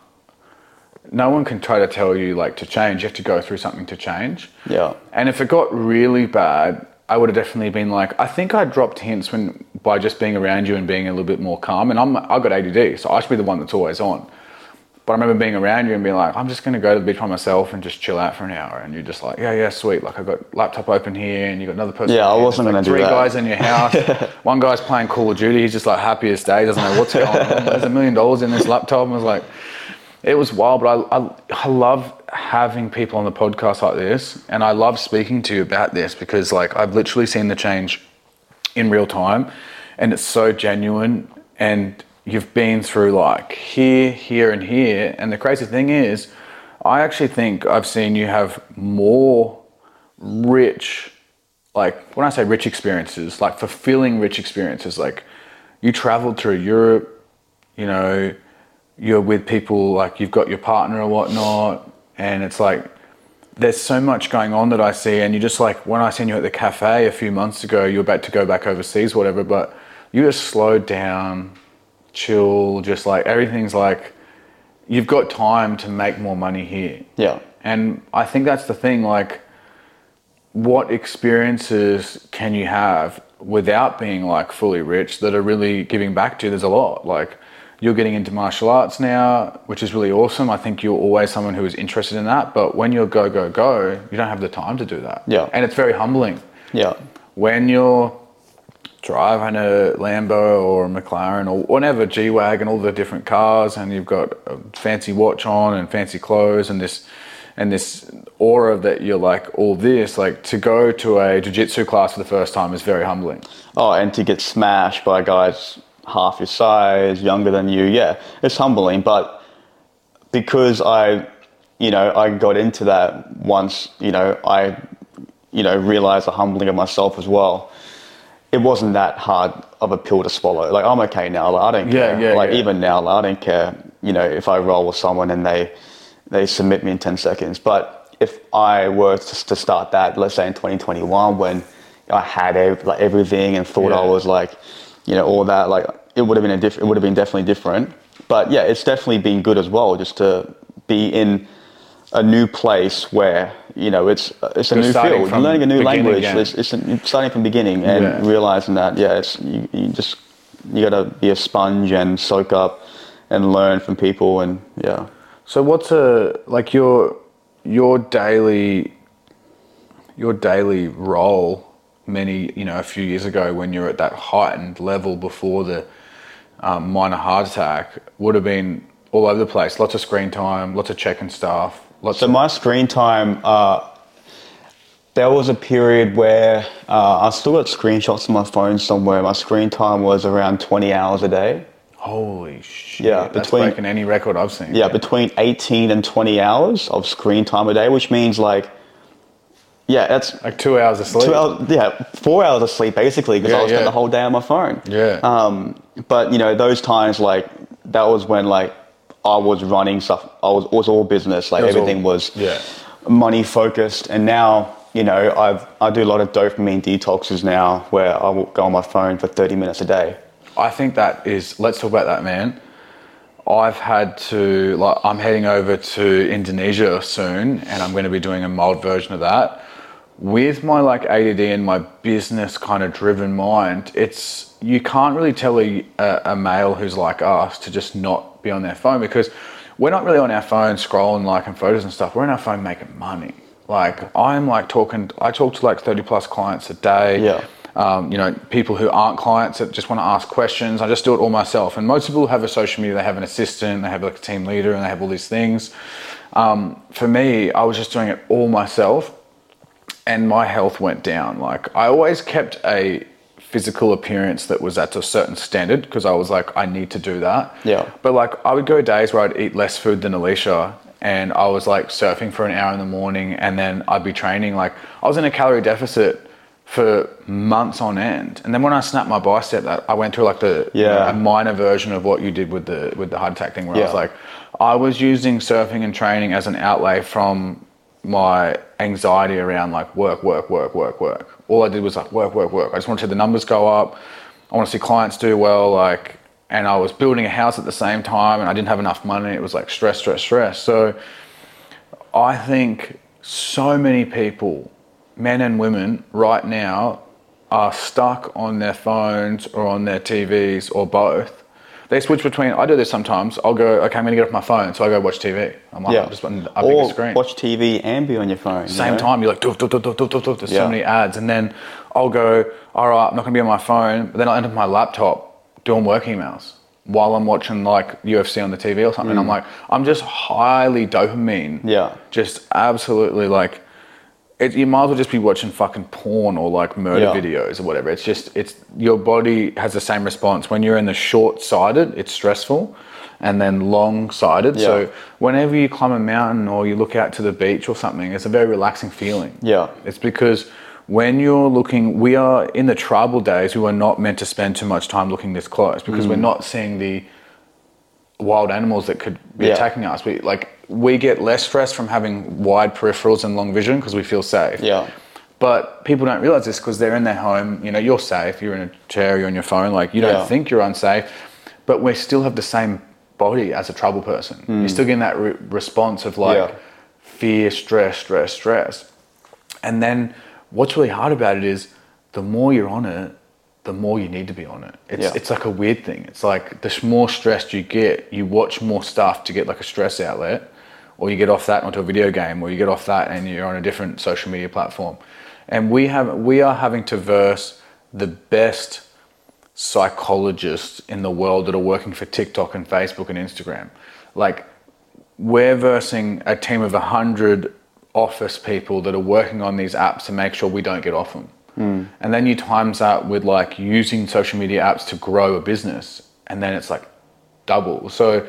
No one can try to tell you like to change. You have to go through something to change. Yeah. And if it got really bad, I would have definitely been like, I think I dropped hints when by just being around you and being a little bit more calm. And I'm I got ADD, so I should be the one that's always on. But I remember being around you and being like, I'm just going to go to the beach by myself and just chill out for an hour. And you're just like, yeah, yeah, sweet. Like I've got laptop open here and you've got another person. Yeah, I wasn't There's, like gonna do that. Three guys in your house. [LAUGHS] One guy's playing Call of Duty. He's just like happiest day. Doesn't know what's going on. There's a million dollars in this laptop. And I was like, it was wild, but I, I, I love having people on the podcast like this. And I love speaking to you about this because like I've literally seen the change in real time and it's so genuine and you've been through like here here and here and the crazy thing is i actually think i've seen you have more rich like when i say rich experiences like fulfilling rich experiences like you traveled through europe you know you're with people like you've got your partner or whatnot and it's like there's so much going on that I see, and you just like when I seen you at the cafe a few months ago, you're about to go back overseas, whatever, but you just slowed down, chill, just like everything's like you've got time to make more money here. Yeah. And I think that's the thing, like what experiences can you have without being like fully rich that are really giving back to you? There's a lot. Like you're getting into martial arts now, which is really awesome. I think you're always someone who is interested in that. But when you're go, go, go, you don't have the time to do that. Yeah. And it's very humbling. Yeah. When you're driving a Lambo or a McLaren or whatever, G Wagon, all the different cars, and you've got a fancy watch on and fancy clothes and this and this aura that you're like all this, like to go to a jiu-jitsu class for the first time is very humbling. Oh, and to get smashed by guys half your size, younger than you, yeah, it's humbling. But because I, you know, I got into that once, you know, I, you know, realized the humbling of myself as well. It wasn't that hard of a pill to swallow. Like I'm okay now. Like I don't Yeah, care. yeah, like yeah. even now, like, I don't care. You know, if I roll with someone and they they submit me in ten seconds. But if I were to, to start that, let's say in 2021, when I had ev- like everything and thought I was like, you know, all that, like it would have been a diff- it would have been definitely different. But yeah, it's definitely been good as well, just to be in a new place where you know it's it's a You're new field. You're learning a new language. It's, it's starting from beginning and Yeah. realizing that yeah, it's you, you just you got to be a sponge and soak up and learn from people and yeah. So what's a like your your daily your daily role many you know a few years ago when you're at that heightened level before the um, minor heart attack would have been all over the place lots of screen time lots of checking stuff lots So of my screen time, uh, there was a period where uh, I still got screenshots on my phone somewhere. My screen time was around 20 hours a day. holy shit Yeah, that's between- breaking any record I've seen Yeah, between 18 and 20 hours of screen time a day, which means like, yeah, that's like two hours of sleep two hours, yeah, four hours of sleep basically because Yeah, I was yeah. the whole day on my phone. Yeah. Um, but you know, those times like that was when like I was running stuff. I was, it was all business. Like was all- everything was yeah. money focused. And now you know I've I do a lot of dopamine detoxes now where I will go on my phone for 30 minutes a day. I think that is. Let's talk about that, man. I've had to like. I'm heading over to Indonesia soon, and I'm going to be doing a mild version of that. With my like ADD and my business kind of driven mind, it's you can't really tell a, a, male who's like us to just not be on their phone because we're not really on our phone scrolling liking photos and stuff. We're on our phone making money. Like I'm like talking. I talk to like 30 plus clients a day Yeah. um, you know, people who aren't clients that just want to ask questions. I just do it all myself. And most people have a social media, they have an assistant, they have like a team leader, and they have all these things. Um, for me, I was just doing it all myself, and my health went down. Like I always kept a physical appearance that was at a certain standard because I was like, I need to do that. Yeah. But like, I would go days where I'd eat less food than Alicia, and I was like surfing for an hour in the morning, and then I'd be training. Like, I was in a calorie deficit for months on end, and then when I snapped my bicep, that I went through like the you know, a minor version of what you did with the with the heart attack thing, where I was like, I was using surfing and training as an outlay from my anxiety around like work, work, work, work, work. All I did was like work, work, work. I just wanted to see the numbers go up. I want to see clients do well, like, and I was building a house at the same time, and I didn't have enough money. It was like stress, stress, stress. So, I think so many people, men and women, right now, are stuck on their phones or on their TVs or both. They switch between. I do this sometimes. I'll go. Okay, I'm gonna get off my phone, so I go watch TV. I'm like, Yeah. I'm just on a bigger screen. watch TV and be on your phone. you Same know? time, you're like, doof, doof, doof, doof, doof, doof, there's Yeah. so many ads, and then I'll go, all right, I'm not gonna be on my phone, but then I'll end up my laptop doing work emails while I'm watching like UFC on the TV or something. I'm like, I'm just highly dopamine. Mm. Yeah. Just absolutely like, it, you might as well just be watching fucking porn or like murder Yeah. videos or whatever. It's just, it's your body has the same response. When you're in the short sighted, it's stressful. And then long sighted. Yeah. So whenever you climb a mountain or you look out to the beach or something, it's a very relaxing feeling. Yeah. It's because when you're looking, we are in the tribal days, we were not meant to spend too much time looking this close because Mm. we're not seeing the wild animals that could be Yeah. attacking us. We like we get less stress from having wide peripherals and long vision because we feel safe. Yeah. But people don't realize this because they're in their home. You know, you're safe. You're in a chair. You're on your phone. Like you don't Yeah. think you're unsafe, but we still have the same body as a trouble person. Hmm. You're still getting that re- response of like. Yeah. fear, stress, stress, stress. And then what's really hard about it is the more you're on it, the more you need to be on it. It's, Yeah. it's like a weird thing. It's like the more stressed you get, you watch more stuff to get like a stress outlet, or you get off that onto a video game, or you get off that and you're on a different social media platform. And we have we are having to verse the best psychologists in the world that are working for TikTok and Facebook and Instagram. Like we're versing a team of 100 office people that are working on these apps to make sure we don't get off them. Hmm. And then you times that with like using social media apps to grow a business, and then it's like double. So,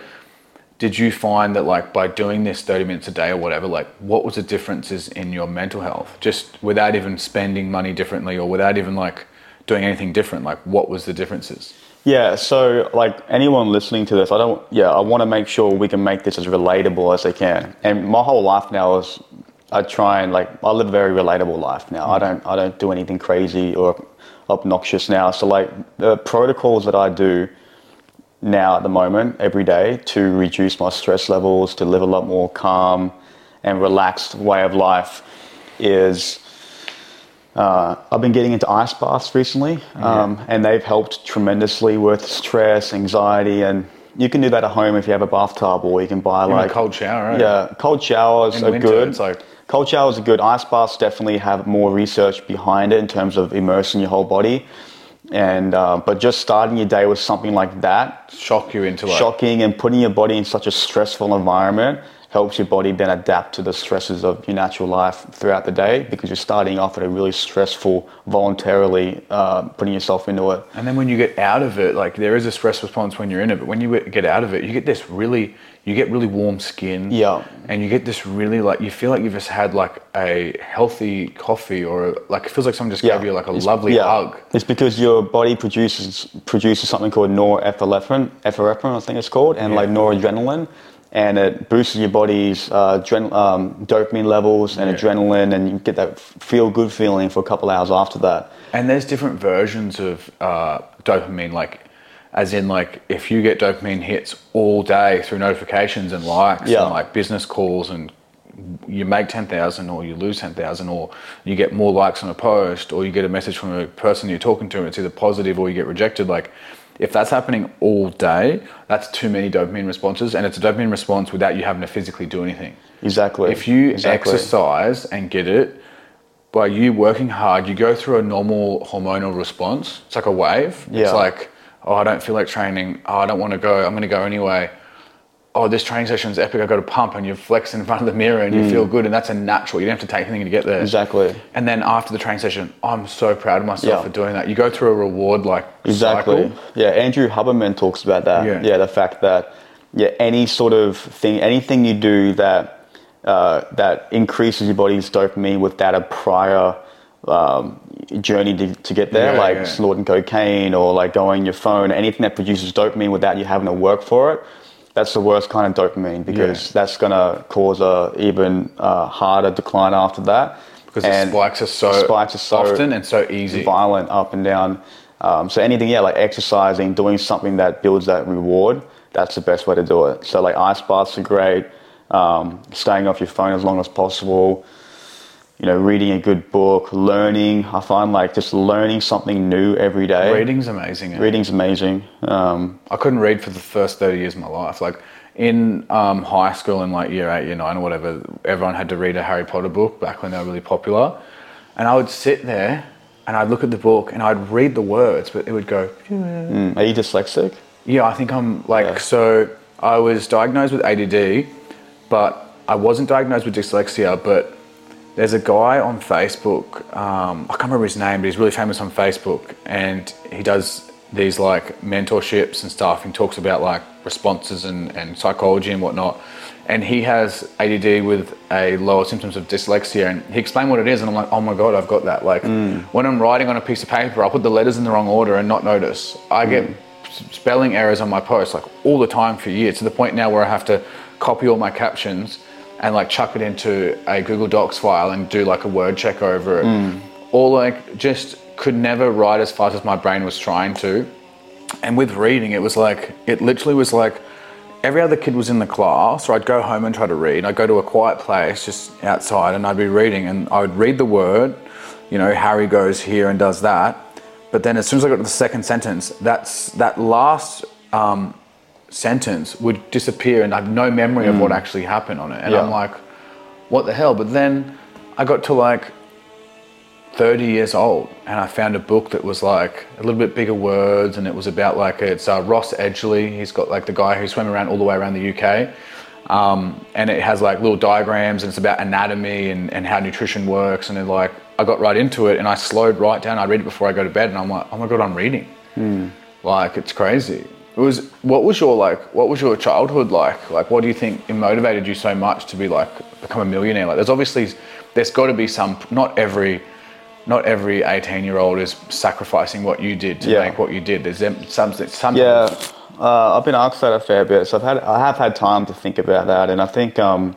did you find that like by doing this 30 minutes a day or whatever, like what was the differences in your mental health? Just without even spending money differently or without even like doing anything different, like what was the differences? Yeah, so like anyone listening to this, I don't. Yeah, I want to make sure we can make this as relatable as they can. And my whole life now is, I try and like I live a very relatable life now. I don't I don't do anything crazy or obnoxious now. So like the protocols that I do now at the moment every day to reduce my stress levels, to live a lot more calm and relaxed way of life is uh, I've been getting into ice baths recently, um, and they've helped tremendously with stress, anxiety, and you can do that at home if you have a bathtub, or you can buy like a cold shower, right? Yeah, cold showers In are winter, good. it's like- cold showers are good. Ice baths definitely have more research behind it in terms of immersing your whole body, and uh, but just starting your day with something like that Shock you into like shocking and putting your body in such a stressful environment helps your body then adapt to the stresses of your natural life throughout the day because you're starting off at a really stressful voluntarily uh, putting yourself into it. And then when you get out of it, like there is a stress response when you're in it, but when you get out of it, you get this really, you get really warm skin. Yeah. And you get this really like, you feel like you've just had like a healthy coffee or like, it feels like someone just gave you like a It's- lovely yeah. hug. It's because your body produces produces something called norepinephrine, epinephrine, I think it's called, and Yeah. like noradrenaline, and it boosts your body's uh, adren- um, dopamine levels and Yeah. adrenaline, and you get that feel good feeling for a couple hours after that. And there's different versions of uh, dopamine, like, as in like if you get dopamine hits all day through notifications and likes Yeah. and like business calls and you make 10,000 or you lose 10,000 or you get more likes on a post or you get a message from a person you're talking to and it's either positive or you get rejected like if that's happening all day that's too many dopamine responses and it's a dopamine response without you having to physically do anything Exactly. if you Exactly. exercise and get it by you working hard, you go through a normal hormonal response. It's like a wave. Yeah. It's like, oh, I don't feel like training. Oh, I don't want to go. I'm going to go anyway. Oh, this training session is epic. I got to pump, and you flex in front of the mirror, and you feel good, and that's a natural. You don't have to take anything to get there. Mm. Exactly. And then after the training session, I'm so proud of myself Yeah. for doing that. You go through a reward like Exactly. cycle. Yeah, Andrew Huberman talks about that. Yeah. Yeah. the fact that yeah, any sort of thing, anything you do that uh, that increases your body's dopamine without a prior um, journey to, to get there, Yeah, like yeah. snorting cocaine or like going your phone, anything that produces dopamine without you having to work for it. That's the worst kind of dopamine because Yeah. that's gonna cause a even uh, harder decline after that. Because And the spikes are so, spikes are so often and so easy. violent up and down. Um, so anything, yeah, like exercising, doing something that builds that reward, that's the best way to do it. So like ice baths are great. Um, staying off your phone as long as possible. You know, reading a good book, learning. I find like just learning something new every day. Reading's amazing. eh? Reading's amazing. Um, I couldn't read for the first 30 years of my life. Like in um, high school, in like year eight, year nine, or whatever, everyone had to read a Harry Potter book back when they were really popular. And I would sit there and I'd look at the book and I'd read the words, but it would go, mm, are you dyslexic? yeah, I think I'm like, Yeah. so I was diagnosed with ADD, but I wasn't diagnosed with dyslexia. But there's a guy on Facebook, um, I can't remember his name, but he's really famous on Facebook, and he does these like mentorships and stuff and talks about like responses and, and psychology and whatnot. And he has ADD with a lower symptoms of dyslexia, and he explained what it is, and I'm like, oh my god, I've got that. Like when I'm writing on a piece of paper, I'll put the letters in the wrong order and not notice. I get spelling errors on my posts like all the time for years to the point now where I have to copy all my captions and like chuck it into a Google Docs file and do like a word check over it. Or like just could never write as fast as my brain was trying to. And with reading, it was like, it literally was like every other kid was in the class, or I'd go home and try to read. I'd go to a quiet place just outside and I'd be reading and I would read the word, you know, Harry goes here and does that. But then as soon as I got to the second sentence, that's, that last um, sentence would disappear and I have no memory of what actually happened on it. And Yeah. I'm like, what the hell? But then I got to like 30 years old and I found a book that was like a little bit bigger words and it was about like it's uh, Ross Edgley. He's got like the guy who swam around all the way around the UK. Um, and it has like little diagrams and it's about anatomy and, and how nutrition works. And like, I got right into it and I slowed right down. I read it before I go to bed and I'm like, oh my God, I'm reading. Like it's crazy. It was, what was your like, what was your childhood like? Like, what do you think motivated you so much to be like, become a millionaire? Like there's obviously, there's got to be some, not every, not every 18 year old is sacrificing what you did to Yeah. make what you did. There's something, some Yeah, uh, I've been asked that a fair bit, so I've had I have had time to think about that, and I think um,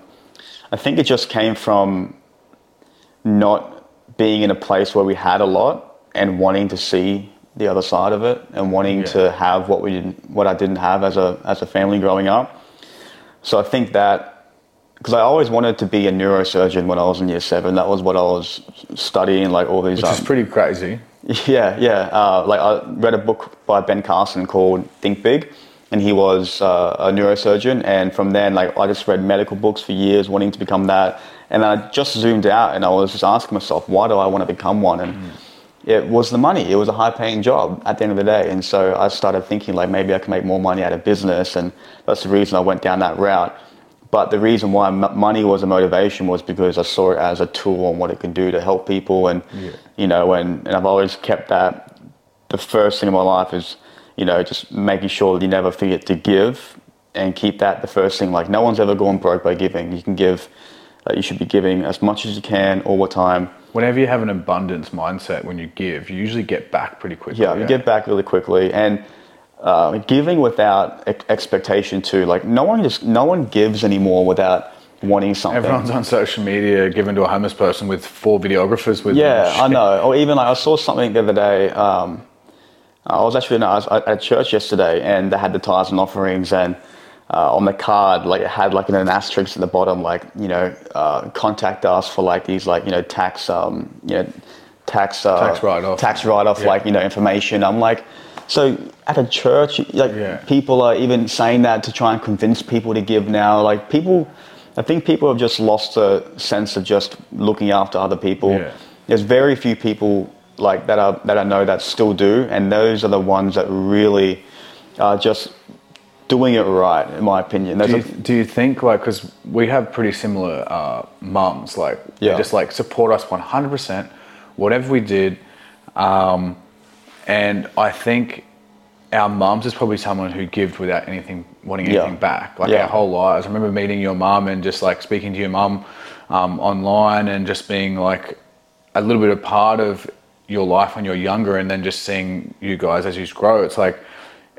I think it just came from not being in a place where we had a lot and wanting to see the other side of it and wanting Yeah. to have what we didn't, what I didn't have as a as a family growing up. So I think that because I always wanted to be a neurosurgeon when I was in year seven. That was what I was studying, like all these. which is um, pretty crazy. [LAUGHS] yeah, yeah. Uh, like I read a book by Ben Carson called Think Big, and he was uh, a neurosurgeon. And from then, like I just read medical books for years, wanting to become that. And I just zoomed out, and I was just asking myself, why do I want to become one? And it was the money. It was a high-paying job at the end of the day. And so I started thinking, like maybe I can make more money out of business, and that's the reason I went down that route. But the reason why m- money was a motivation was because I saw it as a tool and what it can do to help people, and you know, and, and I've always kept that. The first thing in my life is, you know, just making sure that you never forget to give, and keep that the first thing. Like no one's ever gone broke by giving. You can give. Uh, you should be giving as much as you can all the time. Whenever you have an abundance mindset when you give, you usually get back pretty quickly. Yeah, you get back really quickly, and uh, giving without ex- expectation too. Like no one just no one gives anymore without wanting something. Everyone's on social media giving to a homeless person with four videographers with Yeah. I [LAUGHS] know. Or even like I saw something the other day. Um, I was actually no, I was at church yesterday, and they had the tithes and offerings, and uh, on the card, like it had like an asterisk at the bottom, like you know, uh, contact us for like these like you know tax, um, you know, tax uh, Tax write-off. tax write-off, Yeah. like you know information. I'm like, so at a church, like Yeah. people are even saying that to try and convince people to give now. Like people, I think people have just lost the sense of just looking after other people. Yeah. There's very few people like that are that I know that still do, and those are the ones that really are just doing it right, in my opinion. There's Do a- you, do you think like because we have pretty similar uh, mums, like they just like support us one hundred percent, whatever we did, um, and I think our mums is probably someone who gives without anything wanting Yeah. anything back, like Yeah. our whole lives. I remember meeting your mum and just like speaking to your mum um, online and just being like a little bit a part of your life when you're younger, and then just seeing you guys as you grow. It's like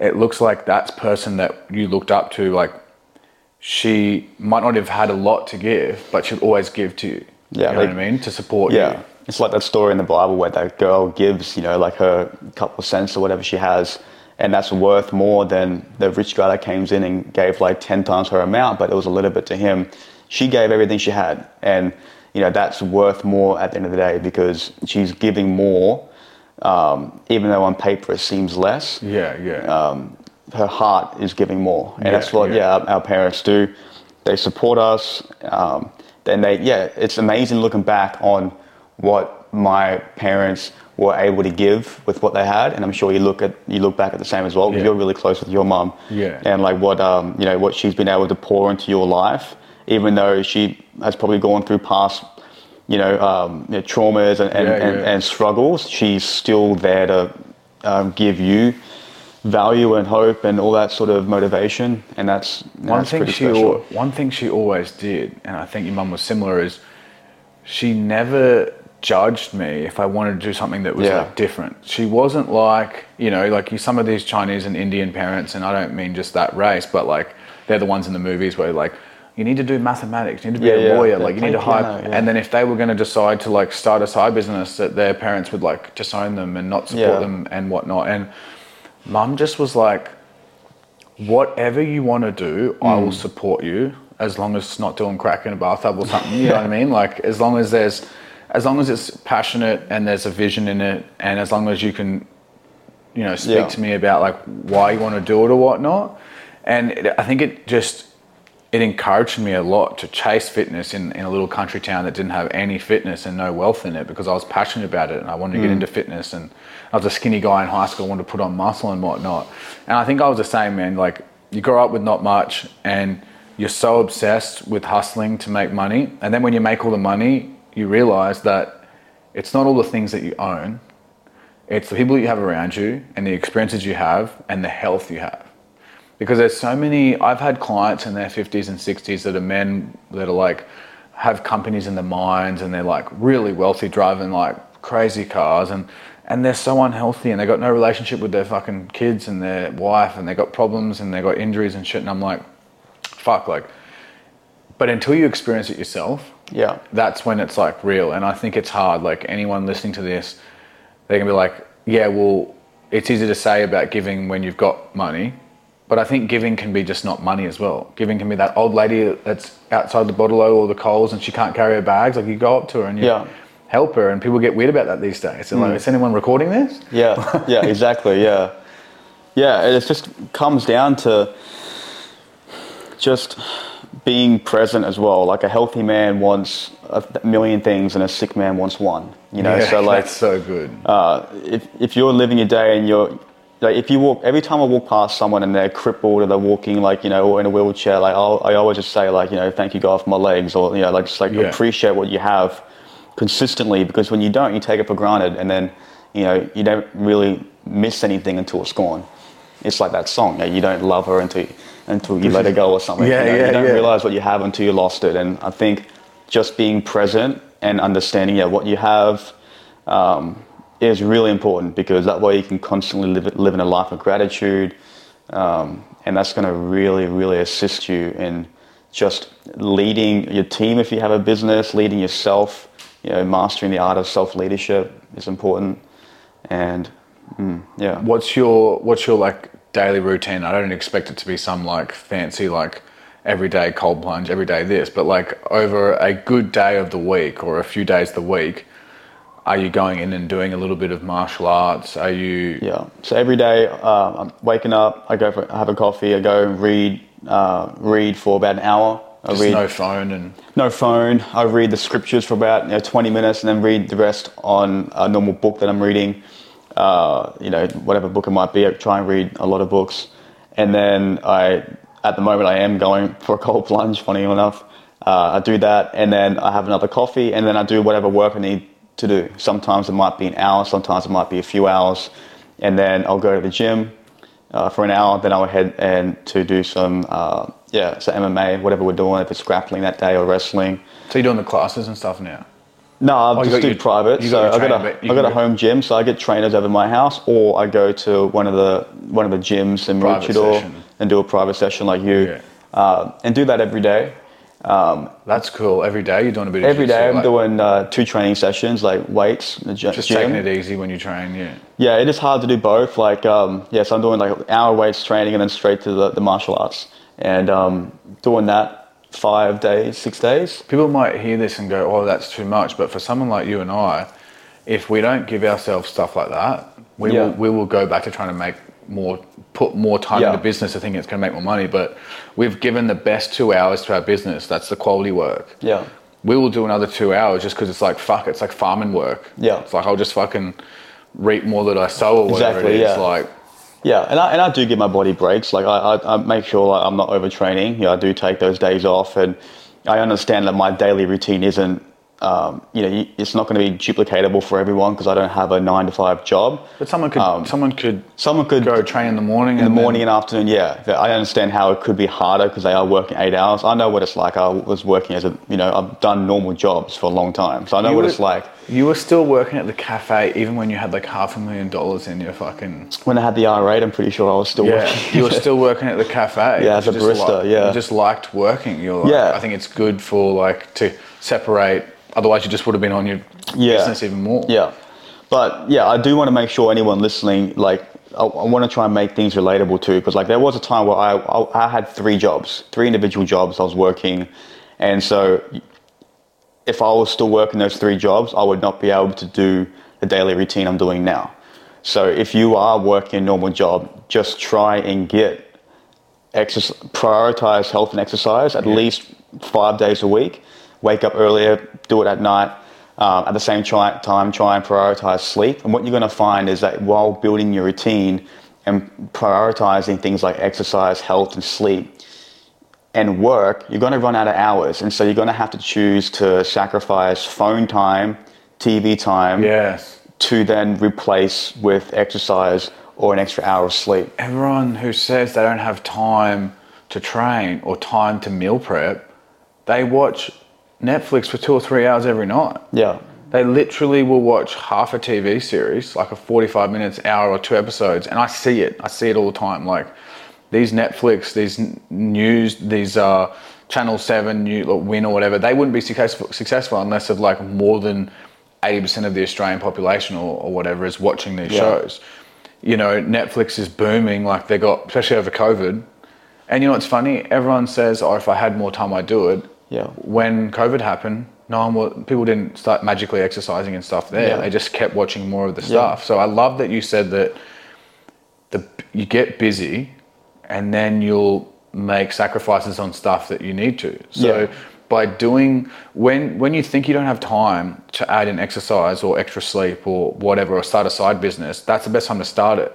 it looks like that's person that you looked up to, like she might not have had a lot to give, but she'll always give to you. Yeah, you know like- what I mean? To support Yeah. you. It's like that story in the Bible where that girl gives, you know, like her couple of cents or whatever she has, and that's worth more than the rich guy that came in and gave like 10 times her amount, but it was a little bit to him. She gave everything she had. And you know that's worth more at the end of the day because she's giving more, um, even though on paper it seems less. Yeah, yeah. Um, her heart is giving more, and Yeah, that's what yeah. yeah, our, parents do. They support us. Um, then they yeah, it's amazing looking back on what my parents were able to give with what they had, and I'm sure you look at you look back at the same as well. Yeah. You're really close with your mum, Yeah. and like what um, you know what she's been able to pour into your life, even though she has probably gone through past you know, um, you know traumas and and, Yeah, and, yeah. and struggles. She's still there to um, give you value and hope and all that sort of motivation, and that's one that's thing she al- one thing she always did, and I think your mum was similar, is she never judged me if I wanted to do something that was Yeah. like different. She wasn't like you know like you, some of these Chinese and Indian parents, and I don't mean just that race, but like they're the ones in the movies where like. You need to do mathematics. You need to be Yeah, a yeah. lawyer. Like you need to hire. piano. And then if they were going to decide to like start a side business, that their parents would like disown them and not support them and whatnot. And mum just was like, whatever you want to do, I Mm. will support you as long as it's not doing crack in a bathtub or something. You know what I [LAUGHS] mean? Like as long as there's, as long as it's passionate and there's a vision in it, and as long as you can, you know, speak Yeah. to me about like why you want to do it or whatnot. And it, I think it just it encouraged me a lot to chase fitness in, in a little country town that didn't have any fitness and no wealth in it because I was passionate about it and I wanted to get mm. into fitness and I was a skinny guy in high school, wanted to put on muscle and whatnot. And I think I was the same, man. Like you grow up with not much and you're so obsessed with hustling to make money. And then when you make all the money, you realize that it's not all the things that you own. It's the people you have around you and the experiences you have and the health you have because there's so many i've had clients in their 50s and 60s that are men that are like have companies in the mines and they're like really wealthy driving like crazy cars and and they're so unhealthy and they got no relationship with their fucking kids and their wife and they got problems and they got injuries and shit and i'm like fuck like but until you experience it yourself Yeah, that's when it's like real. And I think it's hard. Like anyone listening to this, they can be like, yeah, well, it's easy to say about giving when you've got money. But I think giving can be just not money as well. Giving can be that old lady that's outside the bottle or the Coles and she can't carry her bags. Like you go up to her and you Yeah. help her, and people get weird about that these days. They're like, is anyone recording this? yeah, yeah, exactly. Yeah, yeah. It just comes down to just being present as well. Like a healthy man wants a million things, and a sick man wants one. You know, Yeah, so like that's so good. uh, if, if you're living your day and you're like if you walk every time I walk past someone and they're crippled or they're walking like you know or in a wheelchair like I'll, I always just say like you know thank you God for my legs or you know like just like Yeah. appreciate what you have consistently because when you don't you take it for granted and then you know you don't really miss anything until it's gone it's like that song you, know, you don't love her until you, until you let her go or something [LAUGHS] Yeah, you, know, yeah, you don't yeah. realize what you have until you lost it and I think just being present and understanding yeah what you have um, is really important because that way you can constantly live, live in a life of gratitude. Um, and that's going to really, really assist you in just leading your team if you have a business, leading yourself, you know, mastering the art of self leadership is important. And mm, yeah. What's your what's your like daily routine? I don't expect it to be some like fancy like everyday cold plunge, every day this, but like over a good day of the week or a few days the week, are you going in and doing a little bit of martial arts? Are you Yeah. So every day, uh, I'm waking up. I go for I have a coffee. I go and read uh, read for about an hour. I just read no phone and no phone. I read the scriptures for about you know, 20 minutes and then read the rest on a normal book that I'm reading. Uh, you know, whatever book it might be. I try and read a lot of books, and then I, at the moment, I am going [LAUGHS] for a cold plunge. Funny enough, uh, I do that, and then I have another coffee, and then I do whatever work I need to do. Sometimes it might be an hour, sometimes it might be a few hours, and then I'll go to the gym uh, for an hour. Then I'll head and to do some uh, yeah, so MMA, whatever we're doing, if it's grappling that day or wrestling. so you're doing the classes and stuff now. No, I Oh, just do your- private. so got I got a you got a home gym, so I get trainers over my house, or I go to one of the one of the gyms in Maroochydore and do a private session like you, Yeah. uh, and do that every day. That's cool. Every day you're doing a bit of Every day I'm like, doing uh, two training sessions, like weights, the gy- just gym. taking it easy when you train, yeah. Yeah, it is hard to do both. Like, um, yes, I'm doing like hour weights training and then straight to the, the martial arts, and um, doing that five days, six days. People might hear this and go, "Oh, that's too much," but for someone like you and I, if we don't give ourselves stuff like that, we Yeah. will we will go back to trying to make more, put more time Yeah. into business. I think it's going to make more money, but we've given the best two hours to our business. That's the quality work. Yeah. We will do another two hours just because it's like fuck. It's like farming work. Yeah. It's like I'll just fucking reap more that I sow or whatever Exactly, it is. yeah. Like Yeah, and I, and I do give my body breaks. Like I, I, I make sure like, I'm not overtraining. You know, I do take those days off, and I understand that my daily routine isn't. Um, you know, it's not going to be duplicatable for everyone because I don't have a nine to five job. But someone could Um, someone could Someone could go train in the morning in the and then- morning and afternoon. Yeah, I understand how it could be harder because they are working eight hours. I know what it's like. I was working as a, you know, I've done normal jobs for a long time, so I know You what were- it's like. You were still working at the cafe even when you had like half a million dollars in your fucking When I had the R eight, I'm pretty sure I was still yeah. working. you were still working at the cafe. [LAUGHS] Yeah, as a barista, li- yeah. you just liked working. You're like, Yeah. I think it's good for like to separate. Otherwise, you just would have been on your Yeah. business even more. Yeah, but yeah, I do want to make sure anyone listening, like, I, I want to try and make things relatable too, because like there was a time where I, I I had three jobs, three individual jobs I was working, and so if I was still working those three jobs, I would not be able to do the daily routine I'm doing now. So if you are working a normal job, just try and get exercise, prioritize health and exercise at least five days a week. Wake up earlier, do it at night. Um, at the same try, time, try and prioritize sleep. And what you're going to find is that while building your routine and prioritizing things like exercise, health, and sleep, and work, you're going to run out of hours. And so you're going to have to choose to sacrifice phone time, TV time, Yes. to then replace with exercise or an extra hour of sleep. Everyone who says they don't have time to train or time to meal prep, they watch Netflix for two or three hours every night. Yeah. They literally will watch half a TV series, like a 45 minutes, hour or two episodes, and I see it. I see it all the time. Like these Netflix, these news, these uh, Channel 7, new, like, Win or whatever, they wouldn't be successful, successful unless of like more than 80% of the Australian population or, or whatever is watching these Yeah. shows. You know, Netflix is booming, like they got, especially over COVID. And you know what's funny? Everyone says, oh, if I had more time, I'd do it. Yeah. When COVID happened, no one wa- people didn't start magically exercising and stuff there. Yeah. They just kept watching more of the stuff. So I love that you said that the you get busy and then you'll make sacrifices on stuff that you need to. So Yeah. by doing when when you think you don't have time to add in exercise or extra sleep or whatever or start a side business, that's the best time to start it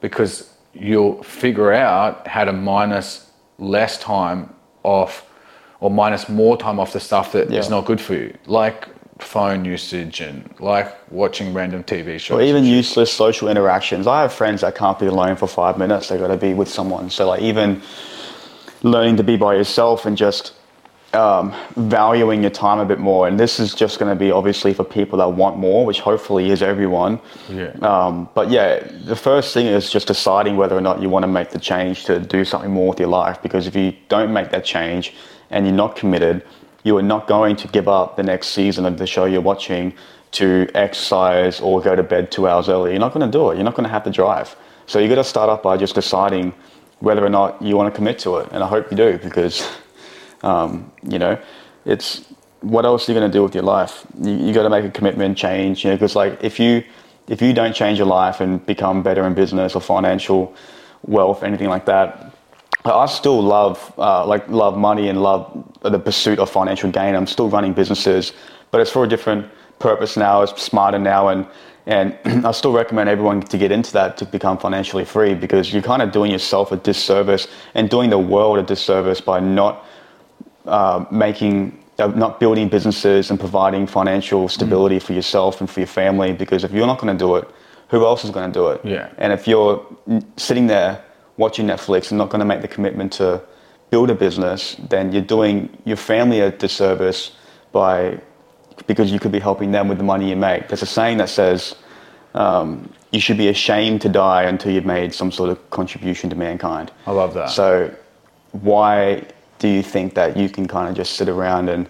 because you'll figure out how to minus less time off or minus more time off the stuff that is Yeah. not good for you, like phone usage and like watching random TV shows. Or even useless social interactions. I have friends that can't be alone for five minutes. they've got to be with someone. So like even learning to be by yourself and just um, valuing your time a bit more. And this is just going to be obviously for people that want more, which hopefully is everyone. Yeah. Um, but yeah, the first thing is just deciding whether or not you want to make the change to do something more with your life. Because if you don't make that change and you're not committed, you are not going to give up the next season of the show you're watching to exercise or go to bed two hours early. You're not going to do it. You're not going to have to drive. So you got to start off by just deciding whether or not you want to commit to it. And I hope you do because, um, you know, it's what else are you going to do with your life? You, you got to make a commitment, change. You know, because like if you if you don't change your life and become better in business or financial wealth, anything like that, I still love uh, like love money and love the pursuit of financial gain. I'm still running businesses, but it's for a different purpose now. It's smarter now, and and [CLEARS THROAT] I still recommend everyone to get into that to become financially free because you're kind of doing yourself a disservice and doing the world a disservice by not uh, making uh, not building businesses and providing financial stability for yourself and for your family because if you're not going to do it who else is going to do it Yeah. and if you're sitting there watching netflix and not going to make the commitment to build a business then you're doing your family a disservice by because you could be helping them with the money you make there's a saying that says um, you should be ashamed to die until you've made some sort of contribution to mankind I love that. so, why do you think that you can kind of just sit around and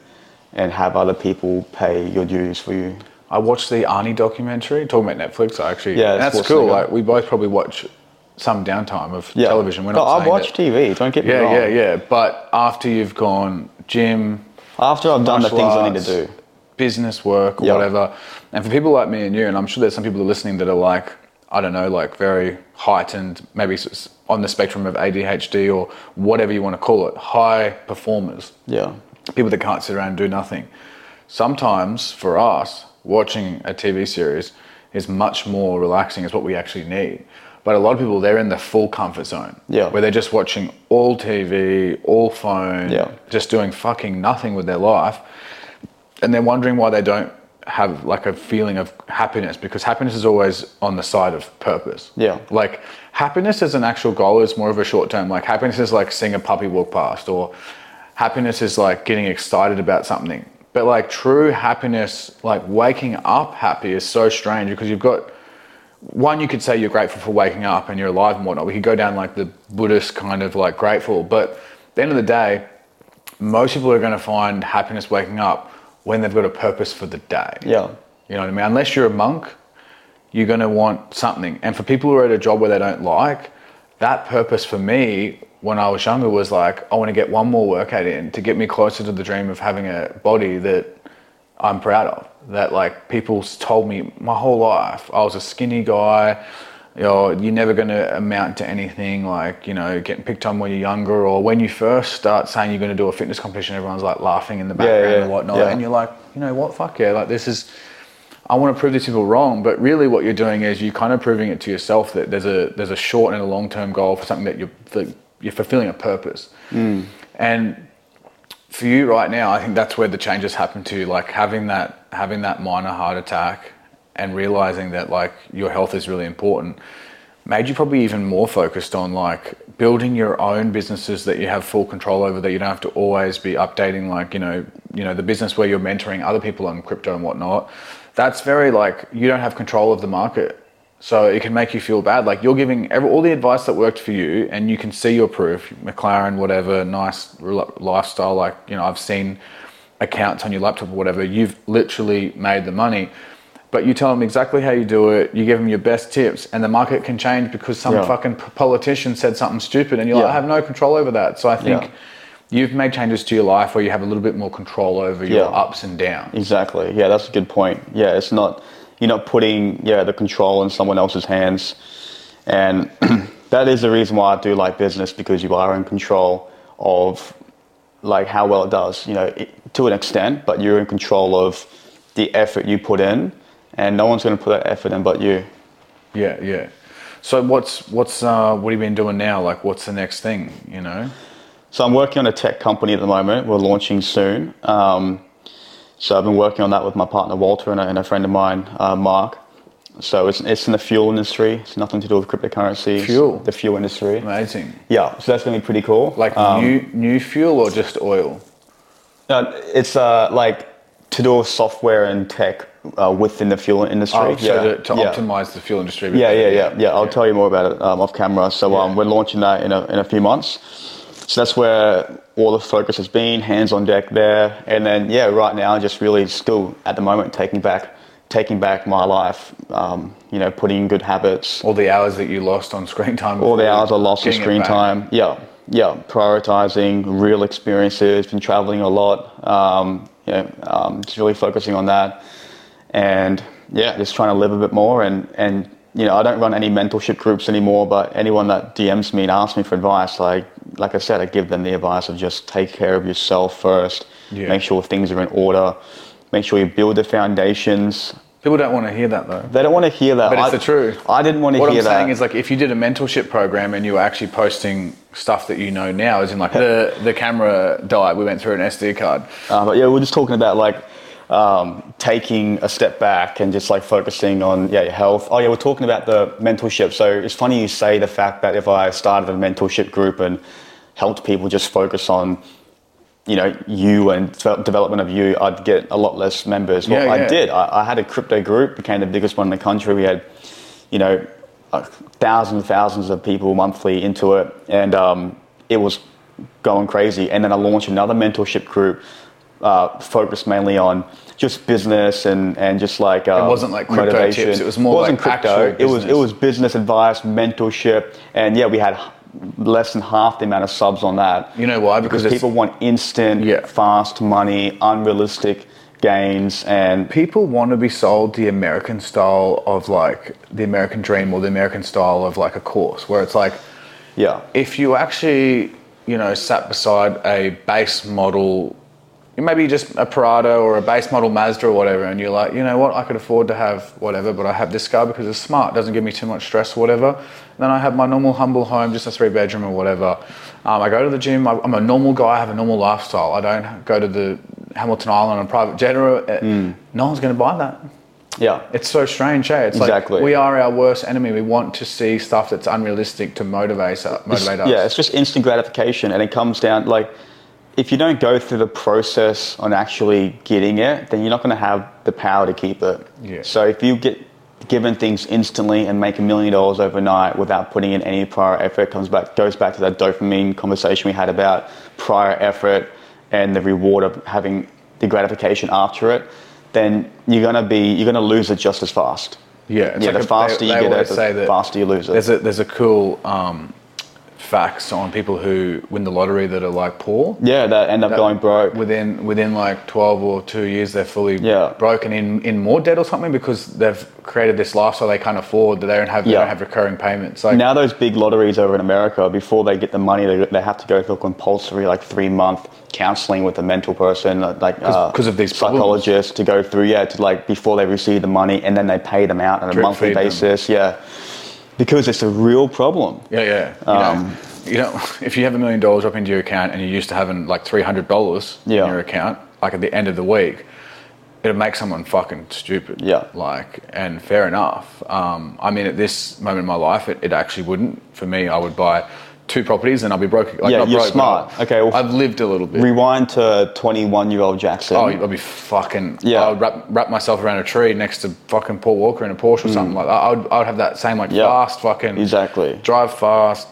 and have other people pay your dues for you? I watched the Arnie documentary talking about Netflix. I actually, Yeah, that's that's cool. Like we both probably watch some downtime of Yeah. television. We're But not I watch that- TV. Don't get me Yeah, wrong. yeah, yeah. yeah. But after you've gone gym, After I've done the things I need to do. business work or Yeah. whatever. And for people like me and you, and I'm sure there's some people listening that are like, I don't know, like very heightened, maybe on the spectrum of ADHD or whatever you want to call it, high performers, Yeah. people that can't sit around and do nothing. Sometimes for us, watching a TV series is much more relaxing, is what we actually need. But a lot of people, they're in the full comfort zone. Yeah. Where they're just watching all TV, all phone, Yeah. just doing fucking nothing with their life. And they're wondering why they don't have like a feeling of happiness because happiness is always on the side of purpose. Yeah. Like happiness as an actual goal is more of a short term. Like happiness is like seeing a puppy walk past or happiness is like getting excited about something. But like true happiness, like waking up happy is so strange because you've got one, you could say you're grateful for waking up and you're alive and whatnot. We could go down like the Buddhist kind of like grateful. But at the end of the day, most people are going to find happiness waking up when they've got a purpose for the day. Yeah. You know what I mean? Unless you're a monk, you're going to want something. And for people who are at a job where they don't like, that purpose for me when I was younger was like, I want to get one more workout in to get me closer to the dream of having a body that I'm proud of. That like people told me my whole life, I was a skinny guy. You know, you're never going to amount to anything like, you know, getting picked on when you're younger or when you first start saying you're going to do a fitness competition, everyone's like laughing in the background yeah, and whatnot. yeah. And you're like, you know what, fuck yeah, like this is, I want to prove these people wrong, but really what you're doing is you're kind of proving it to yourself that there's a there's a short and a long term goal for something that you're that you're fulfilling a purpose. Hmm. And for you right now, I think that's where the changes happen to like having that having that minor heart attack and realizing that like your health is really important made you probably even more focused on like building your own businesses that you have full control over that you don't have to always be updating like you know you know the business where you're mentoring other people on crypto and whatnot. That's very like you don't have control of the market so it can make you feel bad like you're giving every, all the advice that worked for you and you can see your proof mclaren whatever nice lifestyle like you know i've seen accounts on your laptop or whatever you've literally made the money but you tell them exactly how you do it you give them your best tips and the market can change because some Yeah. fucking politician said something stupid and you're like i have no control over that so i think Yeah. you've made changes to your life where you have a little bit more control over your Yeah. ups and downs Exactly. Yeah, that's a good point. Yeah, it's not you're not putting yeah the control in someone else's hands, and [CLEARS THROAT] that is the reason why I do like business because you are in control of like how well it does. You know, it, to an extent, but you're in control of the effort you put in, and no one's going to put that effort in but you. yeah yeah so what's what's uh, what have you been doing now like what's the next thing you know So I'm working on a tech company at the moment. We're launching soon. Um, so I've been working on that with my partner Walter and a, and a friend of mine, uh, Mark. So it's, it's in the fuel industry. It's nothing to do with cryptocurrency. Fuel? The fuel industry. amazing Yeah, so that's going to be pretty cool. like Um, new new fuel or just oil no, it's uh, like to do with software and tech uh, within the fuel industry. oh, so yeah. to, to yeah. optimize the fuel industry Yeah, yeah, yeah, yeah. I'll tell you more about it um, off camera. So um, Yeah. we're launching that in a, in a few months. So that's where all the focus has been, hands on deck there. And then yeah, right now, just really still at the moment taking back, taking back my life. Um, you know, putting in good habits. all the hours that you lost on screen time All the hours I lost on screen time. Yeah, yeah. Prioritizing real experiences. Been traveling a lot. Um, you know, um, just really focusing on that, and yeah, just trying to live a bit more. And and you know, I don't run any mentorship groups anymore. But anyone that DMs me and asks me for advice, like like I said, I give them the advice of just take care of yourself first. Yeah. Make sure things are in order. Make sure you build the foundations. people don't want to hear that though They don't want to hear that. But it's I- the truth. I didn't want to What hear I'm that. saying is like if you did a mentorship program and you were actually posting stuff that you know now, as in like the the camera died, we went through an SD card. Uh, but yeah, we're just talking about like um, taking a step back and just like focusing on yeah your health. Oh yeah, we're talking about the mentorship. So it's funny you say the fact that if I started a mentorship group and helped people just focus on you know you and development of you, I'd get a lot less members. Well, Yeah, I did. I, I had a crypto group, became the biggest one in the country. We had you know uh, thousands and thousands of people monthly into it, and um, it was going crazy. And then I launched another mentorship group uh, focused mainly on just business and, and just like uh, It wasn't like crypto motivation. tips, it was more wasn't like crypto. It was it business. was business advice, mentorship, and yeah, we had less than half the amount of subs on that. You know why? Because Because people want instant, Yeah. fast money, unrealistic gains, and people want to be sold the American style of like the American dream or the American style of like a course where it's like yeah, if you actually you know sat beside a base model maybe just a Prado or a base model Mazda or whatever and you're like you know what? I could afford to have whatever but I have this car because it's smart. Doesn't give me too much stress or whatever then I have my normal humble home just a three bedroom or whatever. Um, I go to the gym. I- I'm a normal guy. I have a normal lifestyle. I don't go to the Hamilton Island on a private jet uh, no one's going to buy that. Yeah, it's so strange, eh? It's Exactly. like we are our worst enemy. We want to see stuff that's unrealistic to motivate, us- motivate us. Yeah, it's just instant gratification, and it comes down like if you don't go through the process on actually getting it, then you're not going to have the power to keep it. Yeah. So if you get given things instantly and make a million dollars overnight without putting in any prior effort, comes back goes back to that dopamine conversation we had about prior effort and the reward of having the gratification after it. Then you're gonna be you're gonna lose it just as fast. yeah. Yeah, like the a- faster they- you they get it, say the that faster you lose it. There's a there's a cool um, facts on people who win the lottery that are like poor. yeah, that end up going broke. Within within like twelve or two years, they're fully Yeah. broken in in more debt or something because they've created this lifestyle they can't afford that they don't have. They Yeah. don't have recurring payments. Like now those big lotteries over in America, before they get the money, they, they have to go through compulsory like three month counseling with a mental person, like like 'Cause- uh, 'cause of these problems. to go through, yeah, to like before they receive the money, and then they pay them out on a Drip monthly feed them. basis, yeah, because it's a real problem. Yeah, yeah. You, Um, know, you know, if you have a million dollars drop into your account and you're used to having like three hundred dollars Yeah. in your account, like at the end of the week, it'll make someone fucking stupid. Yeah. Like, and fair enough. Um, I mean, at this moment in my life, it, it actually wouldn't. For me, I would buy two properties and I'll be broke. Like, Yeah, not you're broke, smart. Okay, well- I've lived a little bit. Rewind to 21 year old Jackson. Oh, I'd be fucking. Yeah. I would wrap, wrap myself around a tree next to fucking Paul Walker in a Porsche or something like that. I would, I would have that same like Mm. Fast fucking. Exactly. Drive fast,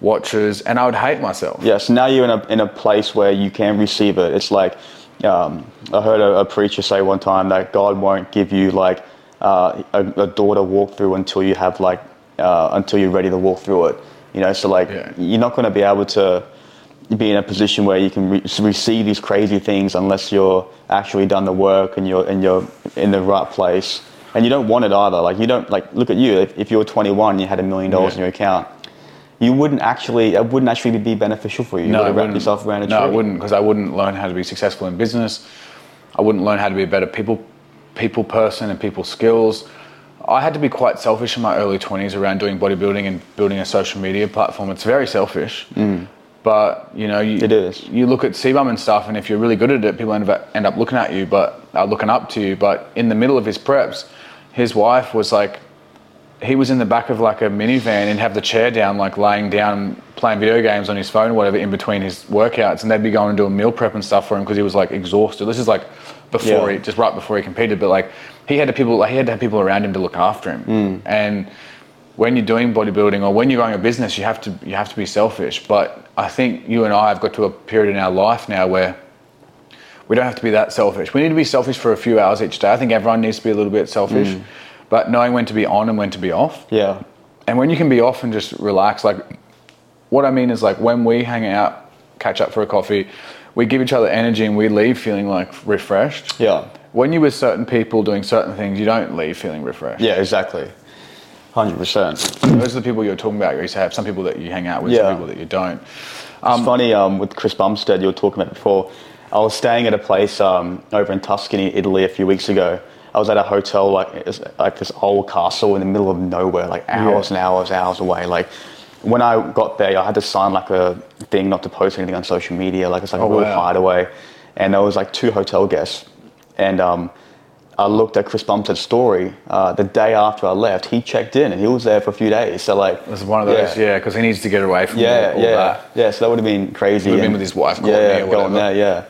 watches, and I would hate myself. Yeah, so now you're in a, in a place where you can receive it. It's like, um, I heard a, a preacher say one time that God won't give you like uh, a, a door to walk through until you have like, uh, until you're ready to walk through it. You know, so like, Yeah. you're not going to be able to be in a position where you can re- receive these crazy things unless you're actually done the work and you're, and you're in the right place. And you don't want it either. Like, you don't, like, look at you. If, if you were 21 and you had a million dollars in your account, you wouldn't actually it wouldn't actually be beneficial for you. You No, I wouldn't. yourself around a no, I wouldn't because I wouldn't learn how to be successful in business. I wouldn't learn how to be a better people people person and people skills. I had to be quite selfish in my early twenties around doing bodybuilding and building a social media platform. It's very selfish, but you know, you, Mm. It is. You look at CBum and stuff, and if you're really good at it, people end up end up looking at you, but uh, looking up to you. But in the middle of his preps, his wife was like, he was in the back of like a minivan and have the chair down, like laying down, playing video games on his phone or whatever in between his workouts, and they'd be going and doing meal prep and stuff for him because he was like exhausted. This is like before Yeah. he, just right before he competed, but like he had to people, like he had to have people around him to look after him, Mm. and when you're doing bodybuilding or when you're running a business, you have to you have to be selfish. But I think you and I have got to a period in our life now where we don't have to be that selfish. We need to be selfish for a few hours each day. I think everyone needs to be a little bit selfish, Mm. but knowing when to be on and when to be off. Yeah. And when you can be off and just relax, like what I mean is like when we hang out, catch up for a coffee, we give each other energy and we leave feeling like refreshed. Yeah. When you're with certain people doing certain things, you don't leave feeling refreshed. Yeah, exactly. Hundred percent. Those are the people you're talking about. You used to have some people that you hang out with, Yeah. some people that you don't. it's funny um, with Chris Bumstead you were talking about before. I was staying at a place um, over in Tuscany, Italy, a few weeks ago. I was at a hotel like like this old castle in the middle of nowhere, like hours and hours, hours away. Like when I got there, I had to sign like a thing not to post anything on social media. Like it's like Oh, a real wow. hideaway. And there was like two hotel guests, and um, I looked at Chris Bumstead's story uh, the day after I left. He checked in and he was there for a few days. So like It was one of those, yeah, because he needs to get away from yeah, all yeah, that. yeah. So that would have been crazy. Would have been with his wife, Courtney, yeah, or going there, yeah.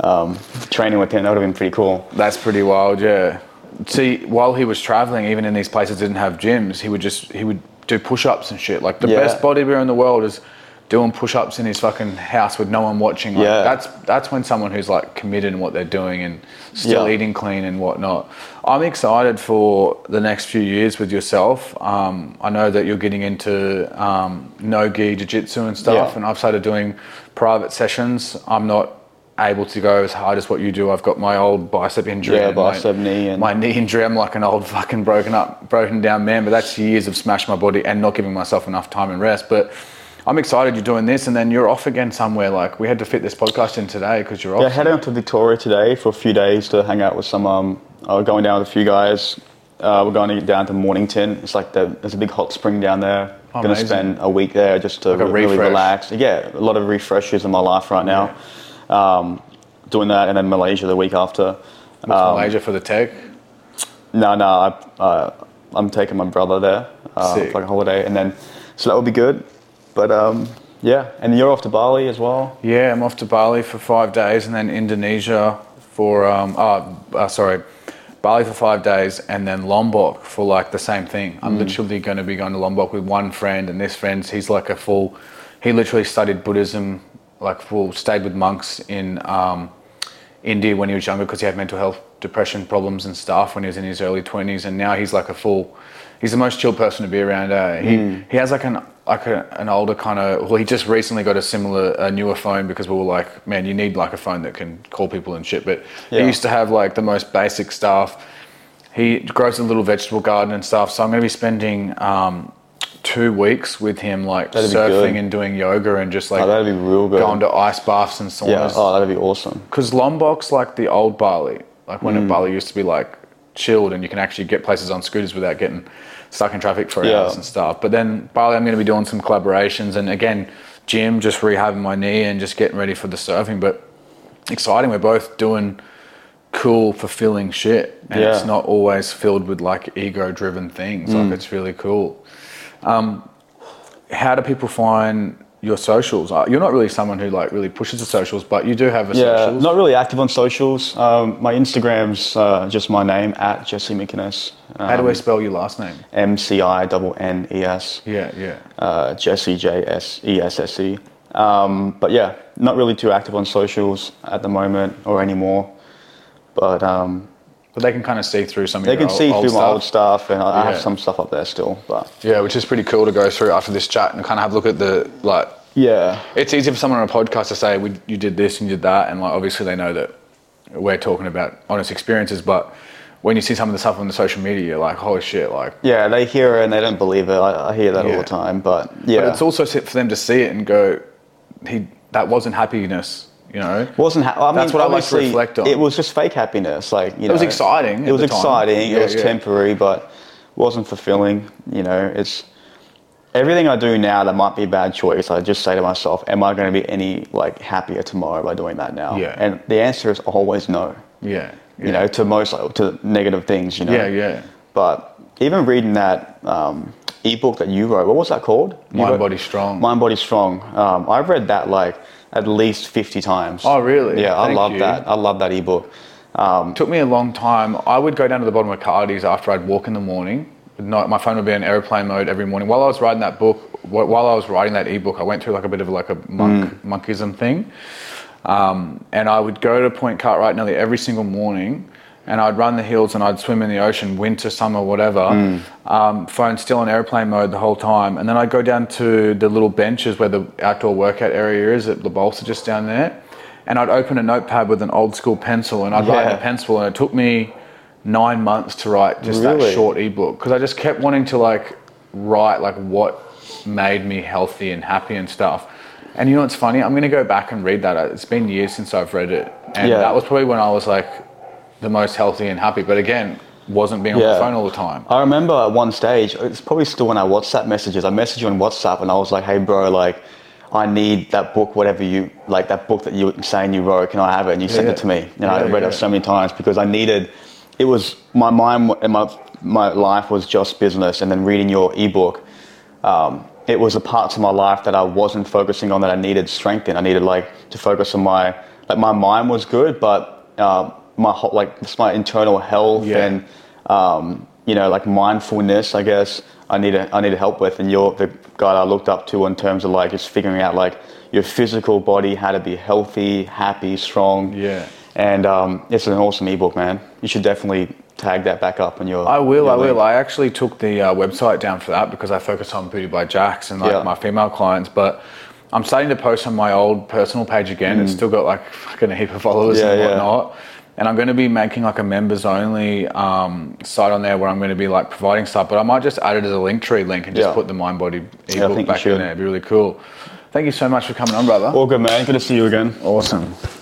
Um, training with him, that would have been pretty cool. That's pretty wild, yeah. See, while he was traveling, even in these places that didn't have gyms, he would just he would do push-ups and shit. Like the Yeah. best bodybuilder in the world is doing push-ups in his fucking house with no one watching. Like, Yeah. That's that's when someone who's like committed in what they're doing and still Yeah. eating clean and whatnot. I'm excited for the next few years with yourself. Um, I know that you're getting into um, no gi jiu-jitsu and stuff, Yeah. and I've started doing private sessions. I'm not able to go as hard as what you do. I've got my old bicep injury. Yeah, and my- bicep, knee, and- my knee injury. I'm like an old fucking broken up, broken down man. But that's years of smashing my body and not giving myself enough time and rest. But I'm excited you're doing this, and then you're off again somewhere. Like we had to fit this podcast in today because you're off. Yeah, heading up to Victoria today for a few days to hang out with some. Um, uh, going down with a few guys. Uh, we're going to get down to Mornington. It's like the, there's a big hot spring down there. Oh, going to spend a week there just to Like really relax. Yeah, a lot of refreshes in my life right now. Um, doing that, and then Malaysia the week after. What's Malaysia for the tech. No, no, I, uh, I'm taking my brother there uh, for like a holiday, and then so that will be good. But um, yeah, and you're off to Bali as well. Yeah, I'm off to Bali for five days, and then Indonesia for um, oh, uh, sorry, Bali for five days, and then Lombok for like the same thing. I'm literally going to be going to Lombok with one friend, and this friend, he's like a full. He literally studied Buddhism, like full, stayed with monks in um, India when he was younger because he had mental health, depression problems and stuff when he was in his early 20s, and now he's like a full. He's the most chill person to be around. Uh, he he has like an like a, an older kind of. Well, he just recently got a similar, a newer phone because we were like, man, you need like a phone that can call people and shit. But Yeah. he used to have like the most basic stuff. He grows a little vegetable garden and stuff. So I'm going to be spending um, two weeks with him, like That'd surfing and doing yoga and just like Oh, that'd be real good. going to ice baths and saunas Yeah, oh, that'd be awesome. because Lombok's like the old Bali, like when Mm. Bali used to be like chilled and you can actually get places on scooters without getting stuck in traffic for Yeah. hours and stuff. But then Bali, I'm going to be doing some collaborations and again, gym, just rehabbing my knee and just getting ready for the surfing. But exciting, we're both doing cool, fulfilling shit, and Yeah. it's not always filled with like ego-driven things. Mm. Like it's really cool. Um, how do people find your socials? Uh, You're not really someone who like really pushes the socials, but you do have a Yeah, socials. not really active on socials. Um, my Instagram's uh, just my name at Jesse McInnes. Um, How do I spell your last name? M C I double N E S. Yeah, yeah. Uh, Jesse J S E S S E. Um, but yeah, not really too active on socials at the moment or anymore. But um, But they can kind of see through some of they your can old, see old through my old stuff, and I I Yeah. have some stuff up there still. But Yeah, which is pretty cool to go through after this chat and kind of have a look at the like. Yeah, It's easy for someone on a podcast to say, we, "You did this and you did that," and like obviously they know that we're talking about honest experiences. But when you see some of the stuff on the social media, you're like, "Holy shit!" Like, yeah, they hear it and they don't believe it. I, I hear that all the time. But yeah, but it's also for them to see it and go, "He that wasn't happiness," you know. wasn't. Ha- I mean, That's what I like to reflect on. It was just fake happiness. Like you know, It was exciting It was exciting. Yeah, it was yeah. temporary, but wasn't fulfilling. You know, it's everything I do now that might be a bad choice. I just say to myself, "Am I going to be any like happier tomorrow by doing that now?" Yeah. And the answer is always no. Yeah, You know, to most like, to negative things. You know. Yeah, yeah. But even reading that um, ebook that you wrote, what was that called? You Mind wrote- Body Strong. Mind Body Strong. Um, I've read that like at least fifty times. Oh, really? Yeah, I love you. that. I love that ebook. Um, took me a long time. I would go down to the bottom of Cardi's after I'd walk in the morning. No, my phone would be in airplane mode every morning. While I was writing that book, while I was writing that ebook, I went through like a bit of like a monk Mm. monkism thing, um, and I would go to Point Cartwright nearly every single morning, and I'd run the hills and I'd swim in the ocean, winter, summer, whatever. Mm. Um, phone still in airplane mode the whole time, and then I'd go down to the little benches where the outdoor workout area is at the Bolsa just down there, and I'd open a notepad with an old school pencil and I'd write in a pencil, and it took me nine months to write just that short ebook because I just kept wanting to like write like what made me healthy and happy and stuff. And you know what's funny? I'm gonna go back and read that. It's been years since I've read it, and Yeah. that was probably when I was like the most healthy and happy. But again, wasn't being on Yeah. the phone all the time. I remember at one stage, it's probably still when I WhatsApp messages. I messaged you on WhatsApp and I was like, "Hey, bro, like, I need that book, whatever you like, that book that you were saying you wrote. Can I have it?" And you sent Yeah. it to me, and I Yeah, read yeah. it so many times because I needed. It was my mind and my my life was just business, and then reading your ebook. Um, it was the parts of my life that I wasn't focusing on that I needed strength in. I needed like to focus on my like my mind was good, but um, my whole, like just my internal health Yeah. and um, you know, like mindfulness, I guess, I need I needed help with, and you're the guy I looked up to in terms of like just figuring out like your physical body, how to be healthy, happy, strong. Yeah. And um, it's an awesome ebook, man. You should definitely tag that back up on your. I will, your I will. I actually took the uh, website down for that because I focus on Booty by Jacks and like Yeah. my female clients. But I'm starting to post on my old personal page again. It's still got like [LAUGHS] fucking a heap of followers Mm. Yeah, and yeah. whatnot. And I'm going to be making like a members only um, site on there where I'm going to be like providing stuff. But I might just add it as a link tree link and just Yeah. put the Mind Body ebook back in there. It'd be really cool. Thank you so much for coming on, brother. All good, man. Good to see you again. Awesome.